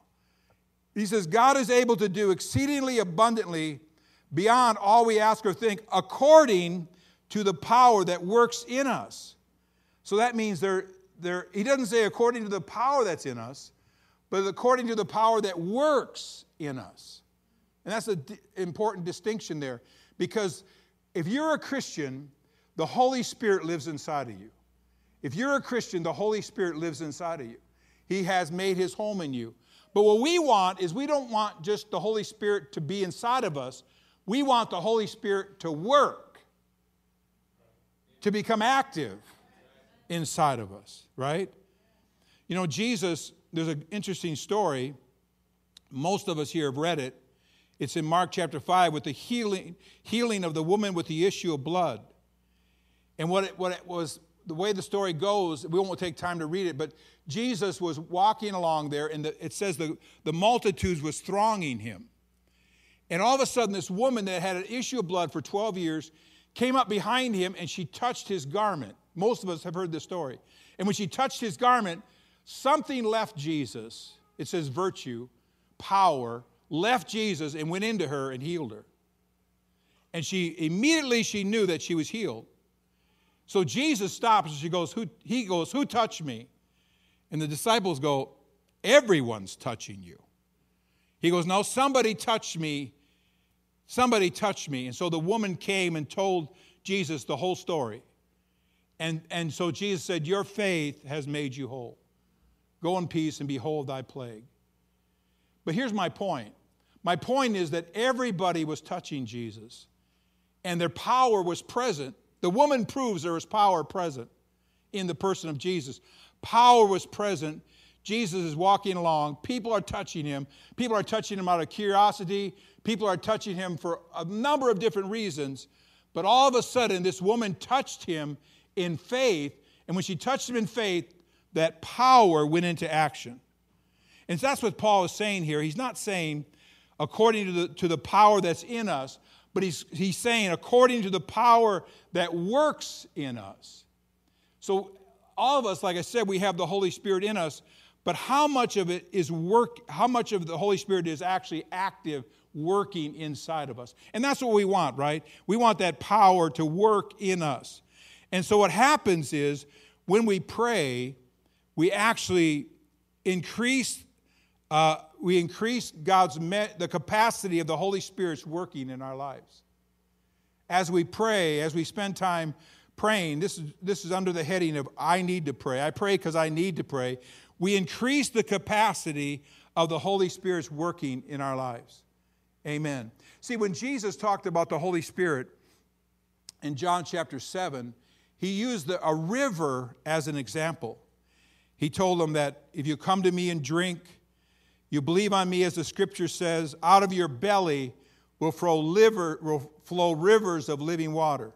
He says, God is able to do exceedingly abundantly beyond all we ask or think, according to the power that works in us. So that means there, there, he doesn't say according to the power that's in us, but according to the power that works in us. And that's an d- important distinction there because if you're a Christian, the Holy Spirit lives inside of you. If you're a Christian, the Holy Spirit lives inside of you. He has made his home in you. But what we want is we don't want just the Holy Spirit to be inside of us. We want the Holy Spirit to work, to become active inside of us, right? You know, Jesus, there's an interesting story. Most of us here have read it. It's in Mark chapter 5 with the healing, healing of the woman with the issue of blood. And what it, what it was, the way the story goes, we won't take time to read it, but Jesus was walking along there, and the, it says the, the multitudes was thronging him. And all of a sudden, this woman that had an issue of blood for 12 years came up behind him and she touched his garment. Most of us have heard this story. And when she touched his garment, something left Jesus. It says virtue, power, left Jesus and went into her and healed her. And she immediately she knew that she was healed. So Jesus stops and she goes, who, he goes, Who touched me? And the disciples go, Everyone's touching you. He goes, No, somebody touched me. Somebody touched me. And so the woman came and told Jesus the whole story. And, and so Jesus said, Your faith has made you whole. Go in peace and behold thy plague. But here's my point my point is that everybody was touching Jesus, and their power was present the woman proves there is power present in the person of Jesus. Power was present. Jesus is walking along. People are touching him. People are touching him out of curiosity. People are touching him for a number of different reasons. But all of a sudden, this woman touched him in faith. And when she touched him in faith, that power went into action. And so that's what Paul is saying here. He's not saying according to the, to the power that's in us, but he's, he's saying according to the power that works in us. So, all of us, like I said, we have the Holy Spirit in us, but how much of it is work, how much of the Holy Spirit is actually active working inside of us? And that's what we want, right? We want that power to work in us. And so, what happens is when we pray, we actually increase uh, we increase God's me- the capacity of the Holy Spirit's working in our lives. As we pray, as we spend time praying, this is, this is under the heading of I need to pray. I pray because I need to pray. We increase the capacity of the Holy Spirit's working in our lives. Amen. See, when Jesus talked about the Holy Spirit in John chapter 7, he used a river as an example. He told them that if you come to me and drink, you believe on me, as the scripture says, out of your belly will flow, liver, will flow rivers of living water.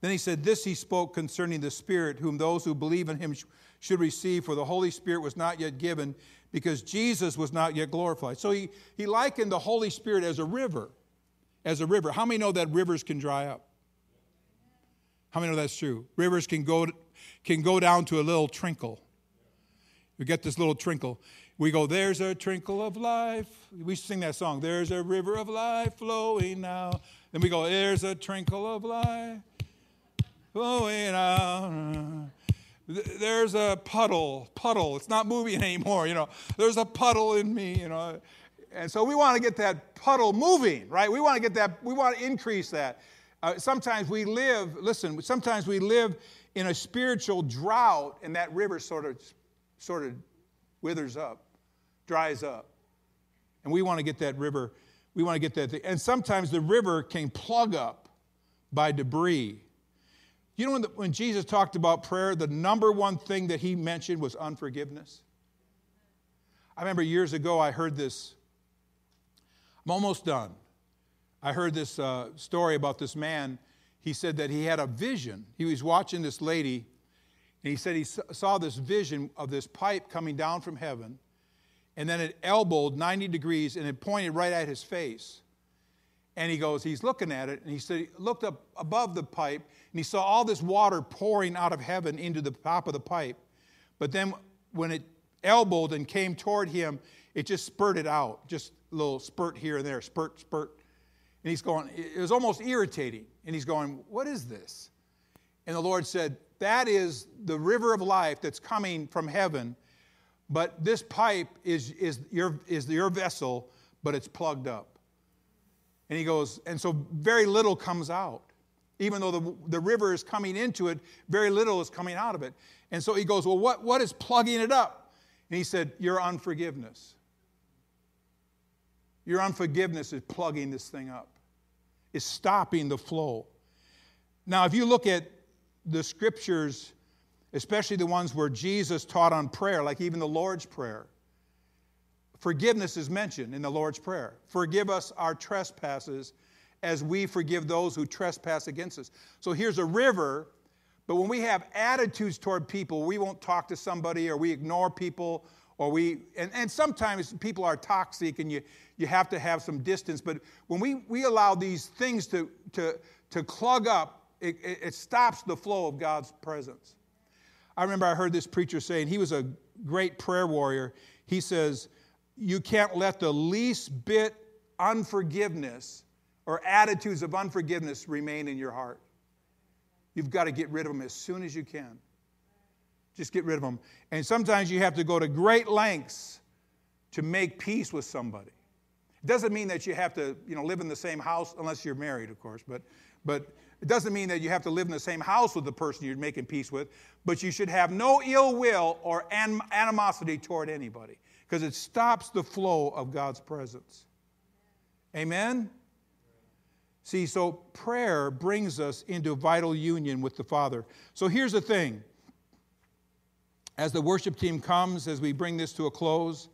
Then he said, This he spoke concerning the Spirit, whom those who believe in him should receive, for the Holy Spirit was not yet given, because Jesus was not yet glorified. So he, he likened the Holy Spirit as a river. As a river. How many know that rivers can dry up? How many know that's true? Rivers can go, can go down to a little trinkle. We get this little trinkle. We go, There's a trinkle of life. We sing that song, There's a river of life flowing now. Then we go, There's a trinkle of life flowing out. There's a puddle, puddle. It's not moving anymore, you know. There's a puddle in me, you know. And so we want to get that puddle moving, right? We want to get that, we want to increase that. Uh, sometimes we live, listen, sometimes we live in a spiritual drought and that river sort of, sort of withers up, dries up. And we want to get that river, we want to get that thing. And sometimes the river can plug up by debris. You know, when, the, when Jesus talked about prayer, the number one thing that he mentioned was unforgiveness. I remember years ago I heard this. I'm almost done. I heard this uh, story about this man. He said that he had a vision. He was watching this lady, and he said he saw this vision of this pipe coming down from heaven, and then it elbowed 90 degrees and it pointed right at his face. And he goes, he's looking at it, and he said he looked up above the pipe, and he saw all this water pouring out of heaven into the top of the pipe. But then when it elbowed and came toward him, it just spurted out, just a little spurt here and there, spurt, spurt. And he's going, it was almost irritating. And he's going, What is this? And the Lord said, That is the river of life that's coming from heaven. But this pipe is, is, your, is your vessel, but it's plugged up. And he goes, And so very little comes out. Even though the, the river is coming into it, very little is coming out of it. And so he goes, Well, what, what is plugging it up? And he said, Your unforgiveness. Your unforgiveness is plugging this thing up, is stopping the flow. Now, if you look at the scriptures, especially the ones where Jesus taught on prayer, like even the Lord's Prayer, forgiveness is mentioned in the Lord's Prayer. Forgive us our trespasses as we forgive those who trespass against us. So here's a river, but when we have attitudes toward people, we won't talk to somebody or we ignore people or we and, and sometimes people are toxic and you you have to have some distance but when we we allow these things to to to clog up it, it, it stops the flow of god's presence i remember i heard this preacher saying he was a great prayer warrior he says you can't let the least bit unforgiveness or attitudes of unforgiveness remain in your heart you've got to get rid of them as soon as you can just get rid of them. And sometimes you have to go to great lengths to make peace with somebody. It doesn't mean that you have to, you know, live in the same house unless you're married, of course, but but it doesn't mean that you have to live in the same house with the person you're making peace with, but you should have no ill will or animosity toward anybody because it stops the flow of God's presence. Amen? See, so prayer brings us into vital union with the Father. So here's the thing as the worship team comes, as we bring this to a close,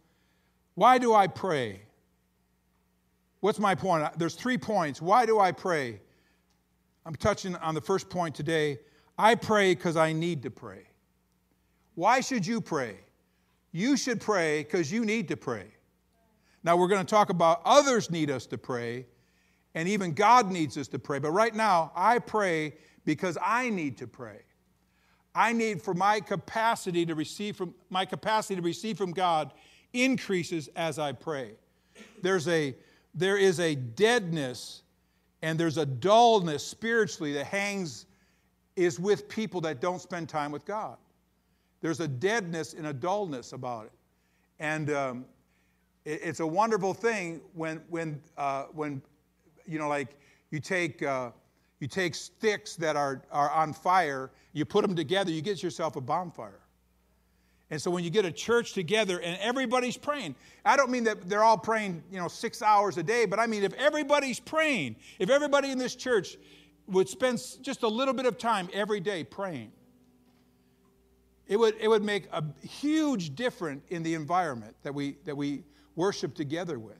why do I pray? What's my point? There's three points. Why do I pray? I'm touching on the first point today. I pray because I need to pray. Why should you pray? You should pray because you need to pray. Now, we're going to talk about others need us to pray, and even God needs us to pray. But right now, I pray because I need to pray. I need for my capacity to receive from my capacity to receive from God increases as I pray. There's a there is a deadness and there's a dullness spiritually that hangs is with people that don't spend time with God. There's a deadness and a dullness about it, and um, it, it's a wonderful thing when when uh, when you know like you take. Uh, you take sticks that are, are on fire, you put them together, you get yourself a bonfire. And so when you get a church together and everybody's praying, I don't mean that they're all praying, you know, six hours a day, but I mean if everybody's praying, if everybody in this church would spend just a little bit of time every day praying, it would, it would make a huge difference in the environment that we, that we worship together with.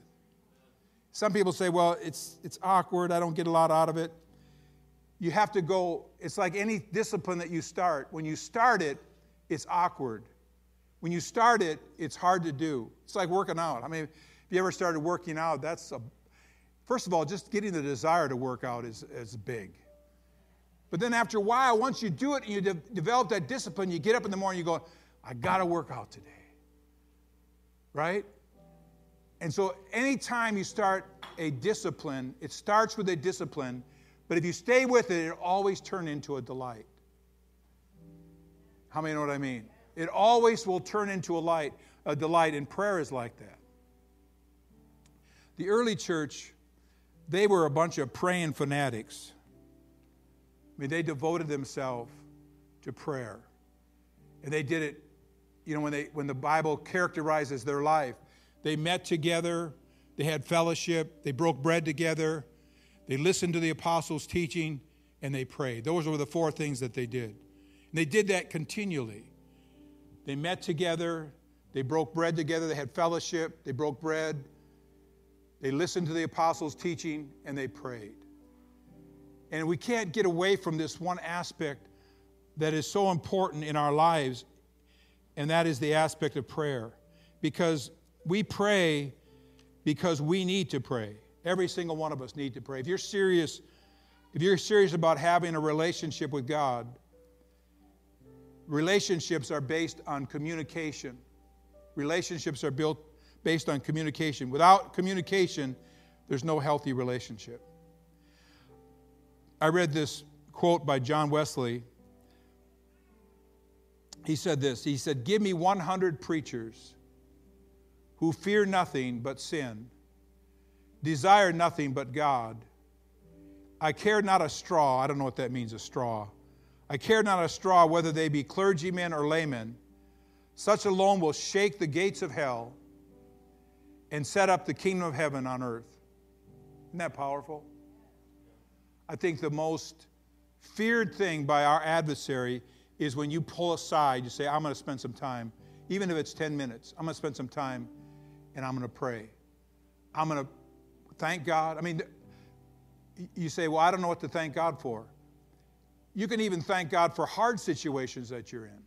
Some people say, well, it's, it's awkward, I don't get a lot out of it. you have to go, it's like any discipline that you start. When you start it, it's awkward. When you start it, it's hard to do. It's like working out. I mean, if you ever started working out, that's a, first of all, just getting the desire to work out is, is big. But then after a while, once you do it and you de- develop that discipline, you get up in the morning, you go, I got to work out today. Right? And so anytime you start a discipline, it starts with a discipline, but if you stay with it, it always turn into a delight. How many know what I mean? It always will turn into a light, a delight, and prayer is like that. The early church, they were a bunch of praying fanatics. I mean, they devoted themselves to prayer. And they did it, you know, when, they, when the Bible characterizes their life, they met together, they had fellowship, they broke bread together, they listened to the apostles' teaching, and they prayed. Those were the four things that they did. And they did that continually. They met together, they broke bread together, they had fellowship, they broke bread, they listened to the apostles' teaching, and they prayed. And we can't get away from this one aspect that is so important in our lives, and that is the aspect of prayer. Because we pray because we need to pray. Every single one of us need to pray. If you're serious, if you're serious about having a relationship with God, relationships are based on communication. Relationships are built based on communication. Without communication, there's no healthy relationship. I read this quote by John Wesley. He said this He said, Give me 100 preachers who fear nothing but sin, desire nothing but God. I care not a straw. I don't know what that means, a straw. I care not a straw whether they be clergymen or laymen. Such alone will shake the gates of hell and set up the kingdom of heaven on earth. Isn't that powerful? I think the most feared thing by our adversary is when you pull aside, you say, I'm going to spend some time, even if it's 10 minutes, I'm going to spend some time and I'm going to pray. I'm going to thank God. I mean, you say, Well, I don't know what to thank God for. You can even thank God for hard situations that you're in.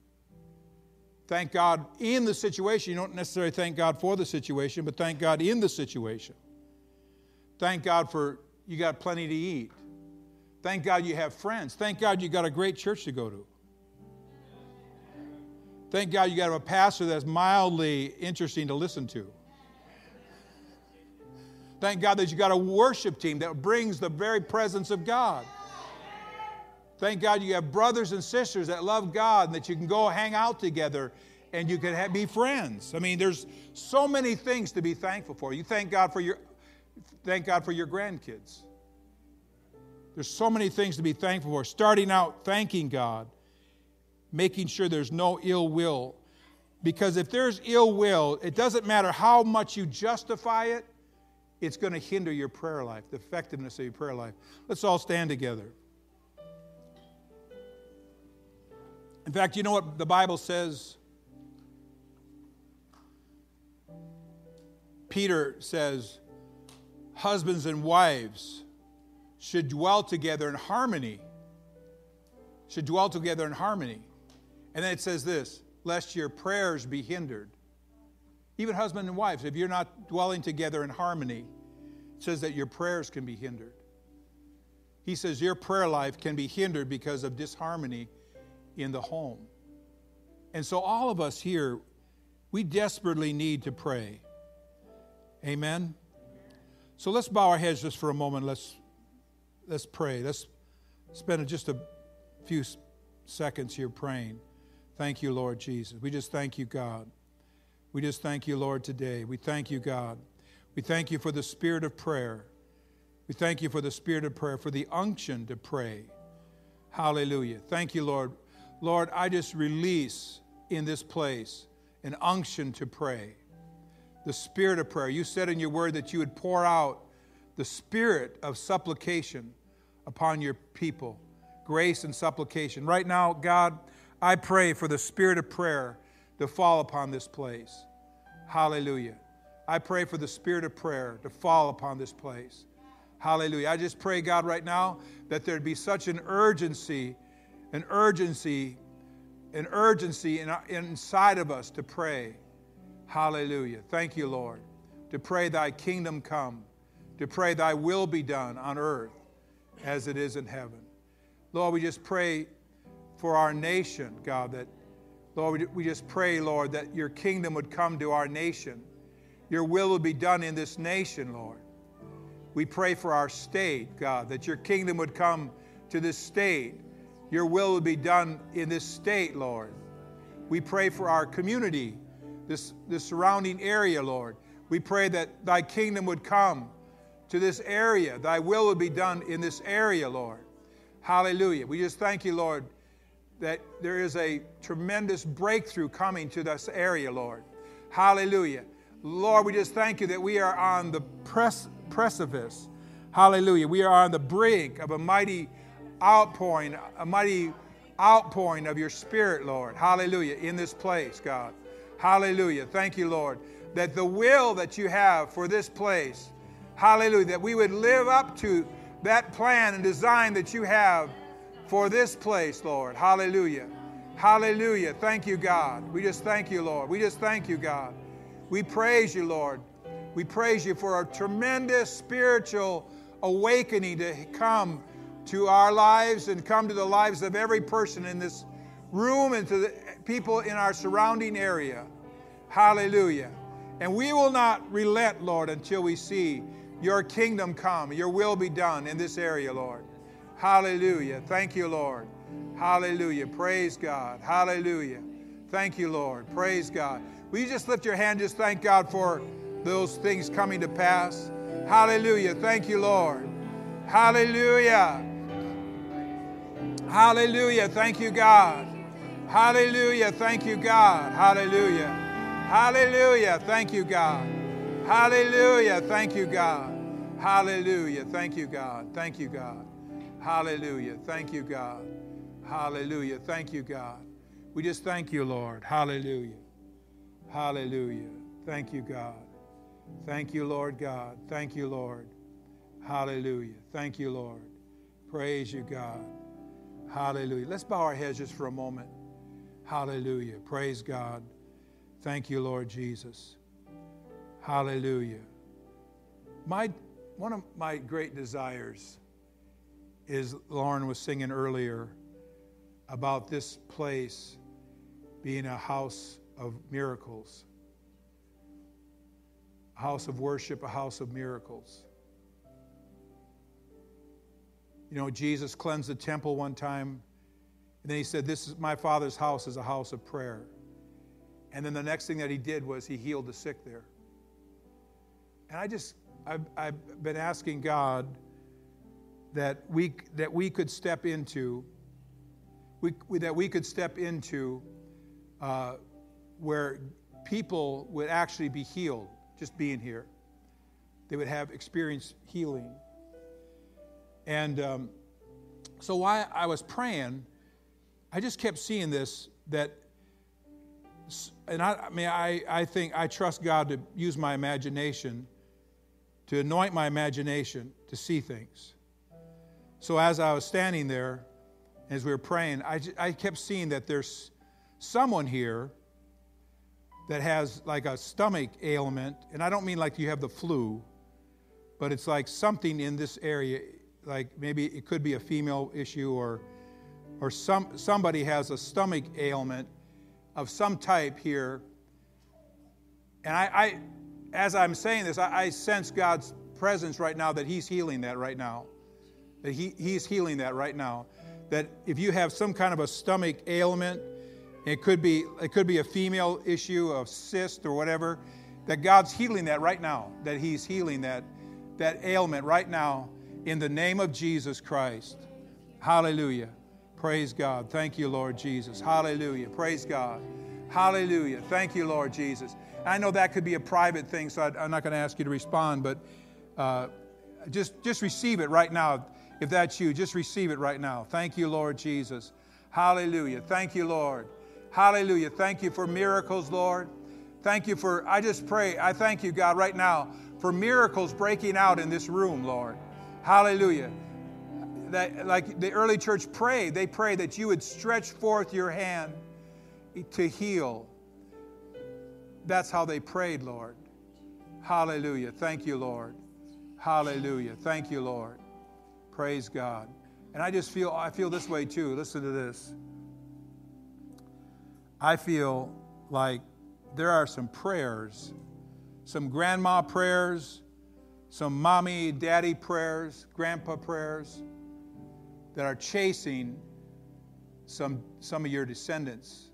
Thank God in the situation. You don't necessarily thank God for the situation, but thank God in the situation. Thank God for you got plenty to eat. Thank God you have friends. Thank God you got a great church to go to. Thank God you got a pastor that's mildly interesting to listen to. Thank God that you got a worship team that brings the very presence of God. Thank God you have brothers and sisters that love God and that you can go hang out together and you can have, be friends. I mean, there's so many things to be thankful for. You thank God for your thank God for your grandkids. There's so many things to be thankful for. Starting out thanking God, making sure there's no ill will. Because if there's ill will, it doesn't matter how much you justify it, it's going to hinder your prayer life, the effectiveness of your prayer life. Let's all stand together. In fact, you know what the Bible says? Peter says, Husbands and wives should dwell together in harmony. Should dwell together in harmony. And then it says this lest your prayers be hindered. Even husband and wives, if you're not dwelling together in harmony, it says that your prayers can be hindered. He says your prayer life can be hindered because of disharmony in the home. And so, all of us here, we desperately need to pray. Amen? So, let's bow our heads just for a moment. Let's, let's pray. Let's spend just a few seconds here praying. Thank you, Lord Jesus. We just thank you, God. We just thank you, Lord, today. We thank you, God. We thank you for the spirit of prayer. We thank you for the spirit of prayer, for the unction to pray. Hallelujah. Thank you, Lord. Lord, I just release in this place an unction to pray. The spirit of prayer. You said in your word that you would pour out the spirit of supplication upon your people, grace and supplication. Right now, God, I pray for the spirit of prayer to fall upon this place. Hallelujah. I pray for the spirit of prayer to fall upon this place. Hallelujah. I just pray, God, right now, that there'd be such an urgency, an urgency, an urgency in, inside of us to pray. Hallelujah. Thank you, Lord. To pray, Thy kingdom come, to pray, Thy will be done on earth as it is in heaven. Lord, we just pray for our nation, God, that, Lord, we just pray, Lord, that your kingdom would come to our nation. Your will would be done in this nation, Lord. We pray for our state, God, that your kingdom would come to this state. Your will would be done in this state, Lord. We pray for our community, this, this surrounding area, Lord. We pray that thy kingdom would come to this area. Thy will would be done in this area, Lord. Hallelujah. We just thank you, Lord, that there is a tremendous breakthrough coming to this area, Lord. Hallelujah. Lord, we just thank you that we are on the press, precipice. Hallelujah. We are on the brink of a mighty outpouring, a mighty outpouring of your Spirit, Lord. Hallelujah. In this place, God. Hallelujah. Thank you, Lord, that the will that you have for this place, hallelujah, that we would live up to that plan and design that you have for this place, Lord. Hallelujah. Hallelujah. Thank you, God. We just thank you, Lord. We just thank you, God. We praise you, Lord. We praise you for a tremendous spiritual awakening to come to our lives and come to the lives of every person in this room and to the people in our surrounding area. Hallelujah. And we will not relent, Lord, until we see your kingdom come, your will be done in this area, Lord. Hallelujah. Thank you, Lord. Hallelujah. Praise God. Hallelujah. Thank you, Lord. Praise God. Will you just lift your hand, just thank God for those things coming to pass? Hallelujah. Thank you, Lord. Hallelujah. Hallelujah. Thank you, God. Hallelujah. Thank you, God. Hallelujah. Hallelujah. Thank you, God. Hallelujah. Thank you, God. Hallelujah. Thank you, God. Thank you, God. Hallelujah. Thank you, God. Hallelujah. Thank you, God. We just thank you, Lord. Hallelujah. Hallelujah. Thank you, God. Thank you, Lord God. Thank you, Lord. Hallelujah. Thank you, Lord. Praise you, God. Hallelujah. Let's bow our heads just for a moment. Hallelujah. Praise God. Thank you, Lord Jesus. Hallelujah. My, one of my great desires is Lauren was singing earlier about this place being a house of miracles, a house of worship, a house of miracles. You know, Jesus cleansed the temple one time, and then he said, This is my father's house is a house of prayer. And then the next thing that he did was he healed the sick there. And I just, I've, I've been asking God that we, that we could step into, we, that we could step into uh, where people would actually be healed just being here. They would have experienced healing. And um, so while I was praying, I just kept seeing this that, and I, I mean, I, I think I trust God to use my imagination, to anoint my imagination to see things. So as I was standing there, as we were praying, I, I kept seeing that there's someone here that has like a stomach ailment, and I don't mean like you have the flu, but it's like something in this area, like maybe it could be a female issue or or some somebody has a stomach ailment of some type here. And I, I as I'm saying this, I, I sense God's presence right now that He's healing that right now. That he, He's healing that right now. That if you have some kind of a stomach ailment, it could be it could be a female issue of cyst or whatever. That God's healing that right now. That He's healing that that ailment right now in the name of Jesus Christ. Hallelujah. Praise God. Thank you, Lord Jesus. Hallelujah. Praise God. Hallelujah. Thank you, Lord Jesus. I know that could be a private thing, so I, am not going to ask you to respond, but uh, just, just receive it right now. If that's you, just receive it right now. Thank you, Lord Jesus. Hallelujah. Thank you, Lord. Hallelujah. Thank you for miracles, Lord. Thank you for, I just pray, I thank you, God, right now for miracles breaking out in this room, Lord. Hallelujah. that, like the early church prayed, they prayed that you would stretch forth your hand to heal. That's how they prayed, Lord. Hallelujah. Thank you, Lord. Hallelujah. Thank you, Lord. Praise God. And I just feel I feel this way too. Listen to this. I feel like there are some prayers, some grandma prayers, some mommy, daddy prayers, grandpa prayers that are chasing some, some of your descendants.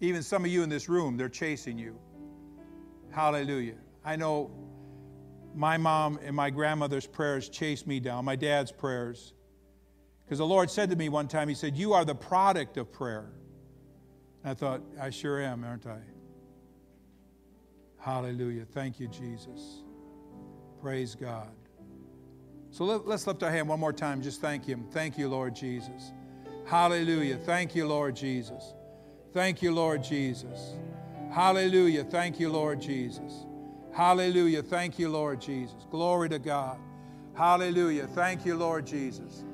Even some of you in this room, they're chasing you. Hallelujah. I know my mom and my grandmother's prayers chased me down, my dad's prayers. Because the Lord said to me one time, He said, You are the product of prayer. And I thought, I sure am, aren't I? Hallelujah. Thank you, Jesus. Praise God. So let, us lift our hand one more time. Just thank Him. Thank you, Lord Jesus. Hallelujah. Thank you, Lord Jesus. Thank you, Lord Jesus. Hallelujah. Thank you, Lord Jesus. Hallelujah. Thank you, Lord Jesus. Glory to God. Hallelujah. Thank you, Lord Jesus.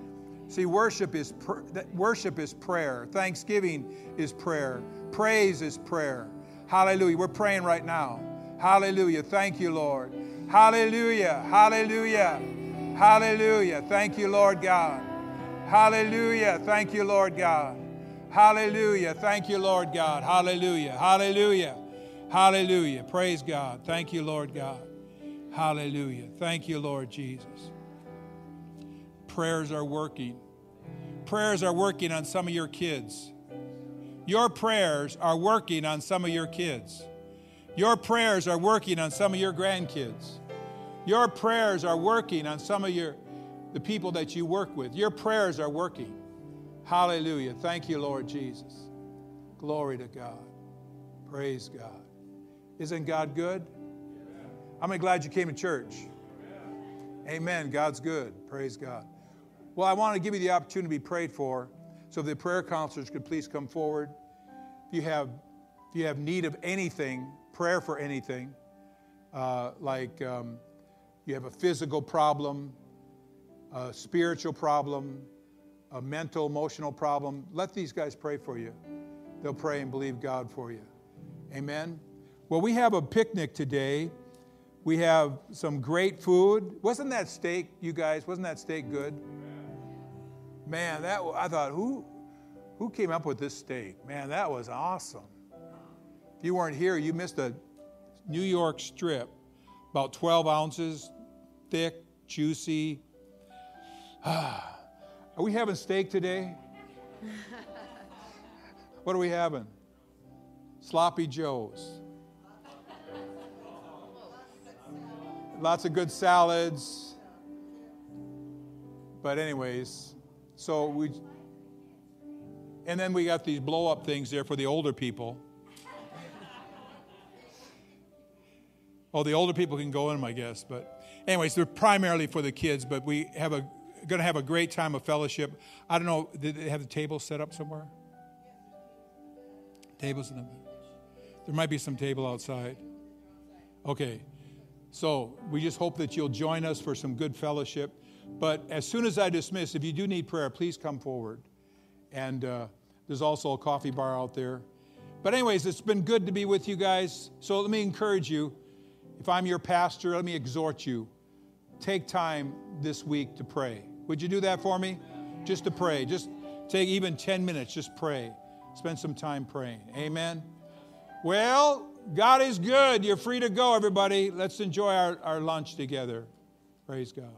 See, worship is pr- worship is prayer. Thanksgiving is prayer. Praise is prayer. Hallelujah. We're praying right now. Hallelujah. Thank you, Lord. Hallelujah. Hallelujah. Hallelujah. Thank you, Lord God. Hallelujah. Thank you, Lord God. Hallelujah. Thank you, Lord God. Hallelujah. Hallelujah. Hallelujah. Praise God. Thank you, Lord God. Hallelujah. Thank you, Lord Jesus. Prayers are working. Prayers are working on some of your kids. Your prayers are working on some of your kids. Your prayers are working on some of your grandkids. Your prayers are working on some of your the people that you work with. Your prayers are working. Hallelujah. Thank you, Lord Jesus. Glory to God. Praise God. Isn't God good? I'm glad you came to church. Amen. God's good. Praise God. Well, I want to give you the opportunity to be prayed for. So if the prayer counselors could please come forward. If you have if you have need of anything, prayer for anything, uh, like um, you have a physical problem, a spiritual problem, a mental, emotional problem, let these guys pray for you. They'll pray and believe God for you. Amen. Well, we have a picnic today. We have some great food. Wasn't that steak, you guys? Wasn't that steak good? Man, that I thought who who came up with this steak? Man, that was awesome. If you weren't here, you missed a New York strip, about 12 ounces, thick, juicy. Are we having steak today? what are we having? Sloppy Joes. Lots of good salads. But, anyways, so we. And then we got these blow up things there for the older people. Oh, the older people can go in them, I guess. But, anyways, they're primarily for the kids. But we have a going to have a great time of fellowship. I don't know. Did they have the tables set up somewhere? Tables in the. There might be some table outside. Okay. So we just hope that you'll join us for some good fellowship. But as soon as I dismiss, if you do need prayer, please come forward. And uh, there's also a coffee bar out there. But, anyways, it's been good to be with you guys. So let me encourage you if I'm your pastor, let me exhort you. Take time this week to pray. Would you do that for me? Just to pray. Just take even 10 minutes, just pray. Spend some time praying. Amen. Well, God is good. You're free to go, everybody. Let's enjoy our, our lunch together. Praise God.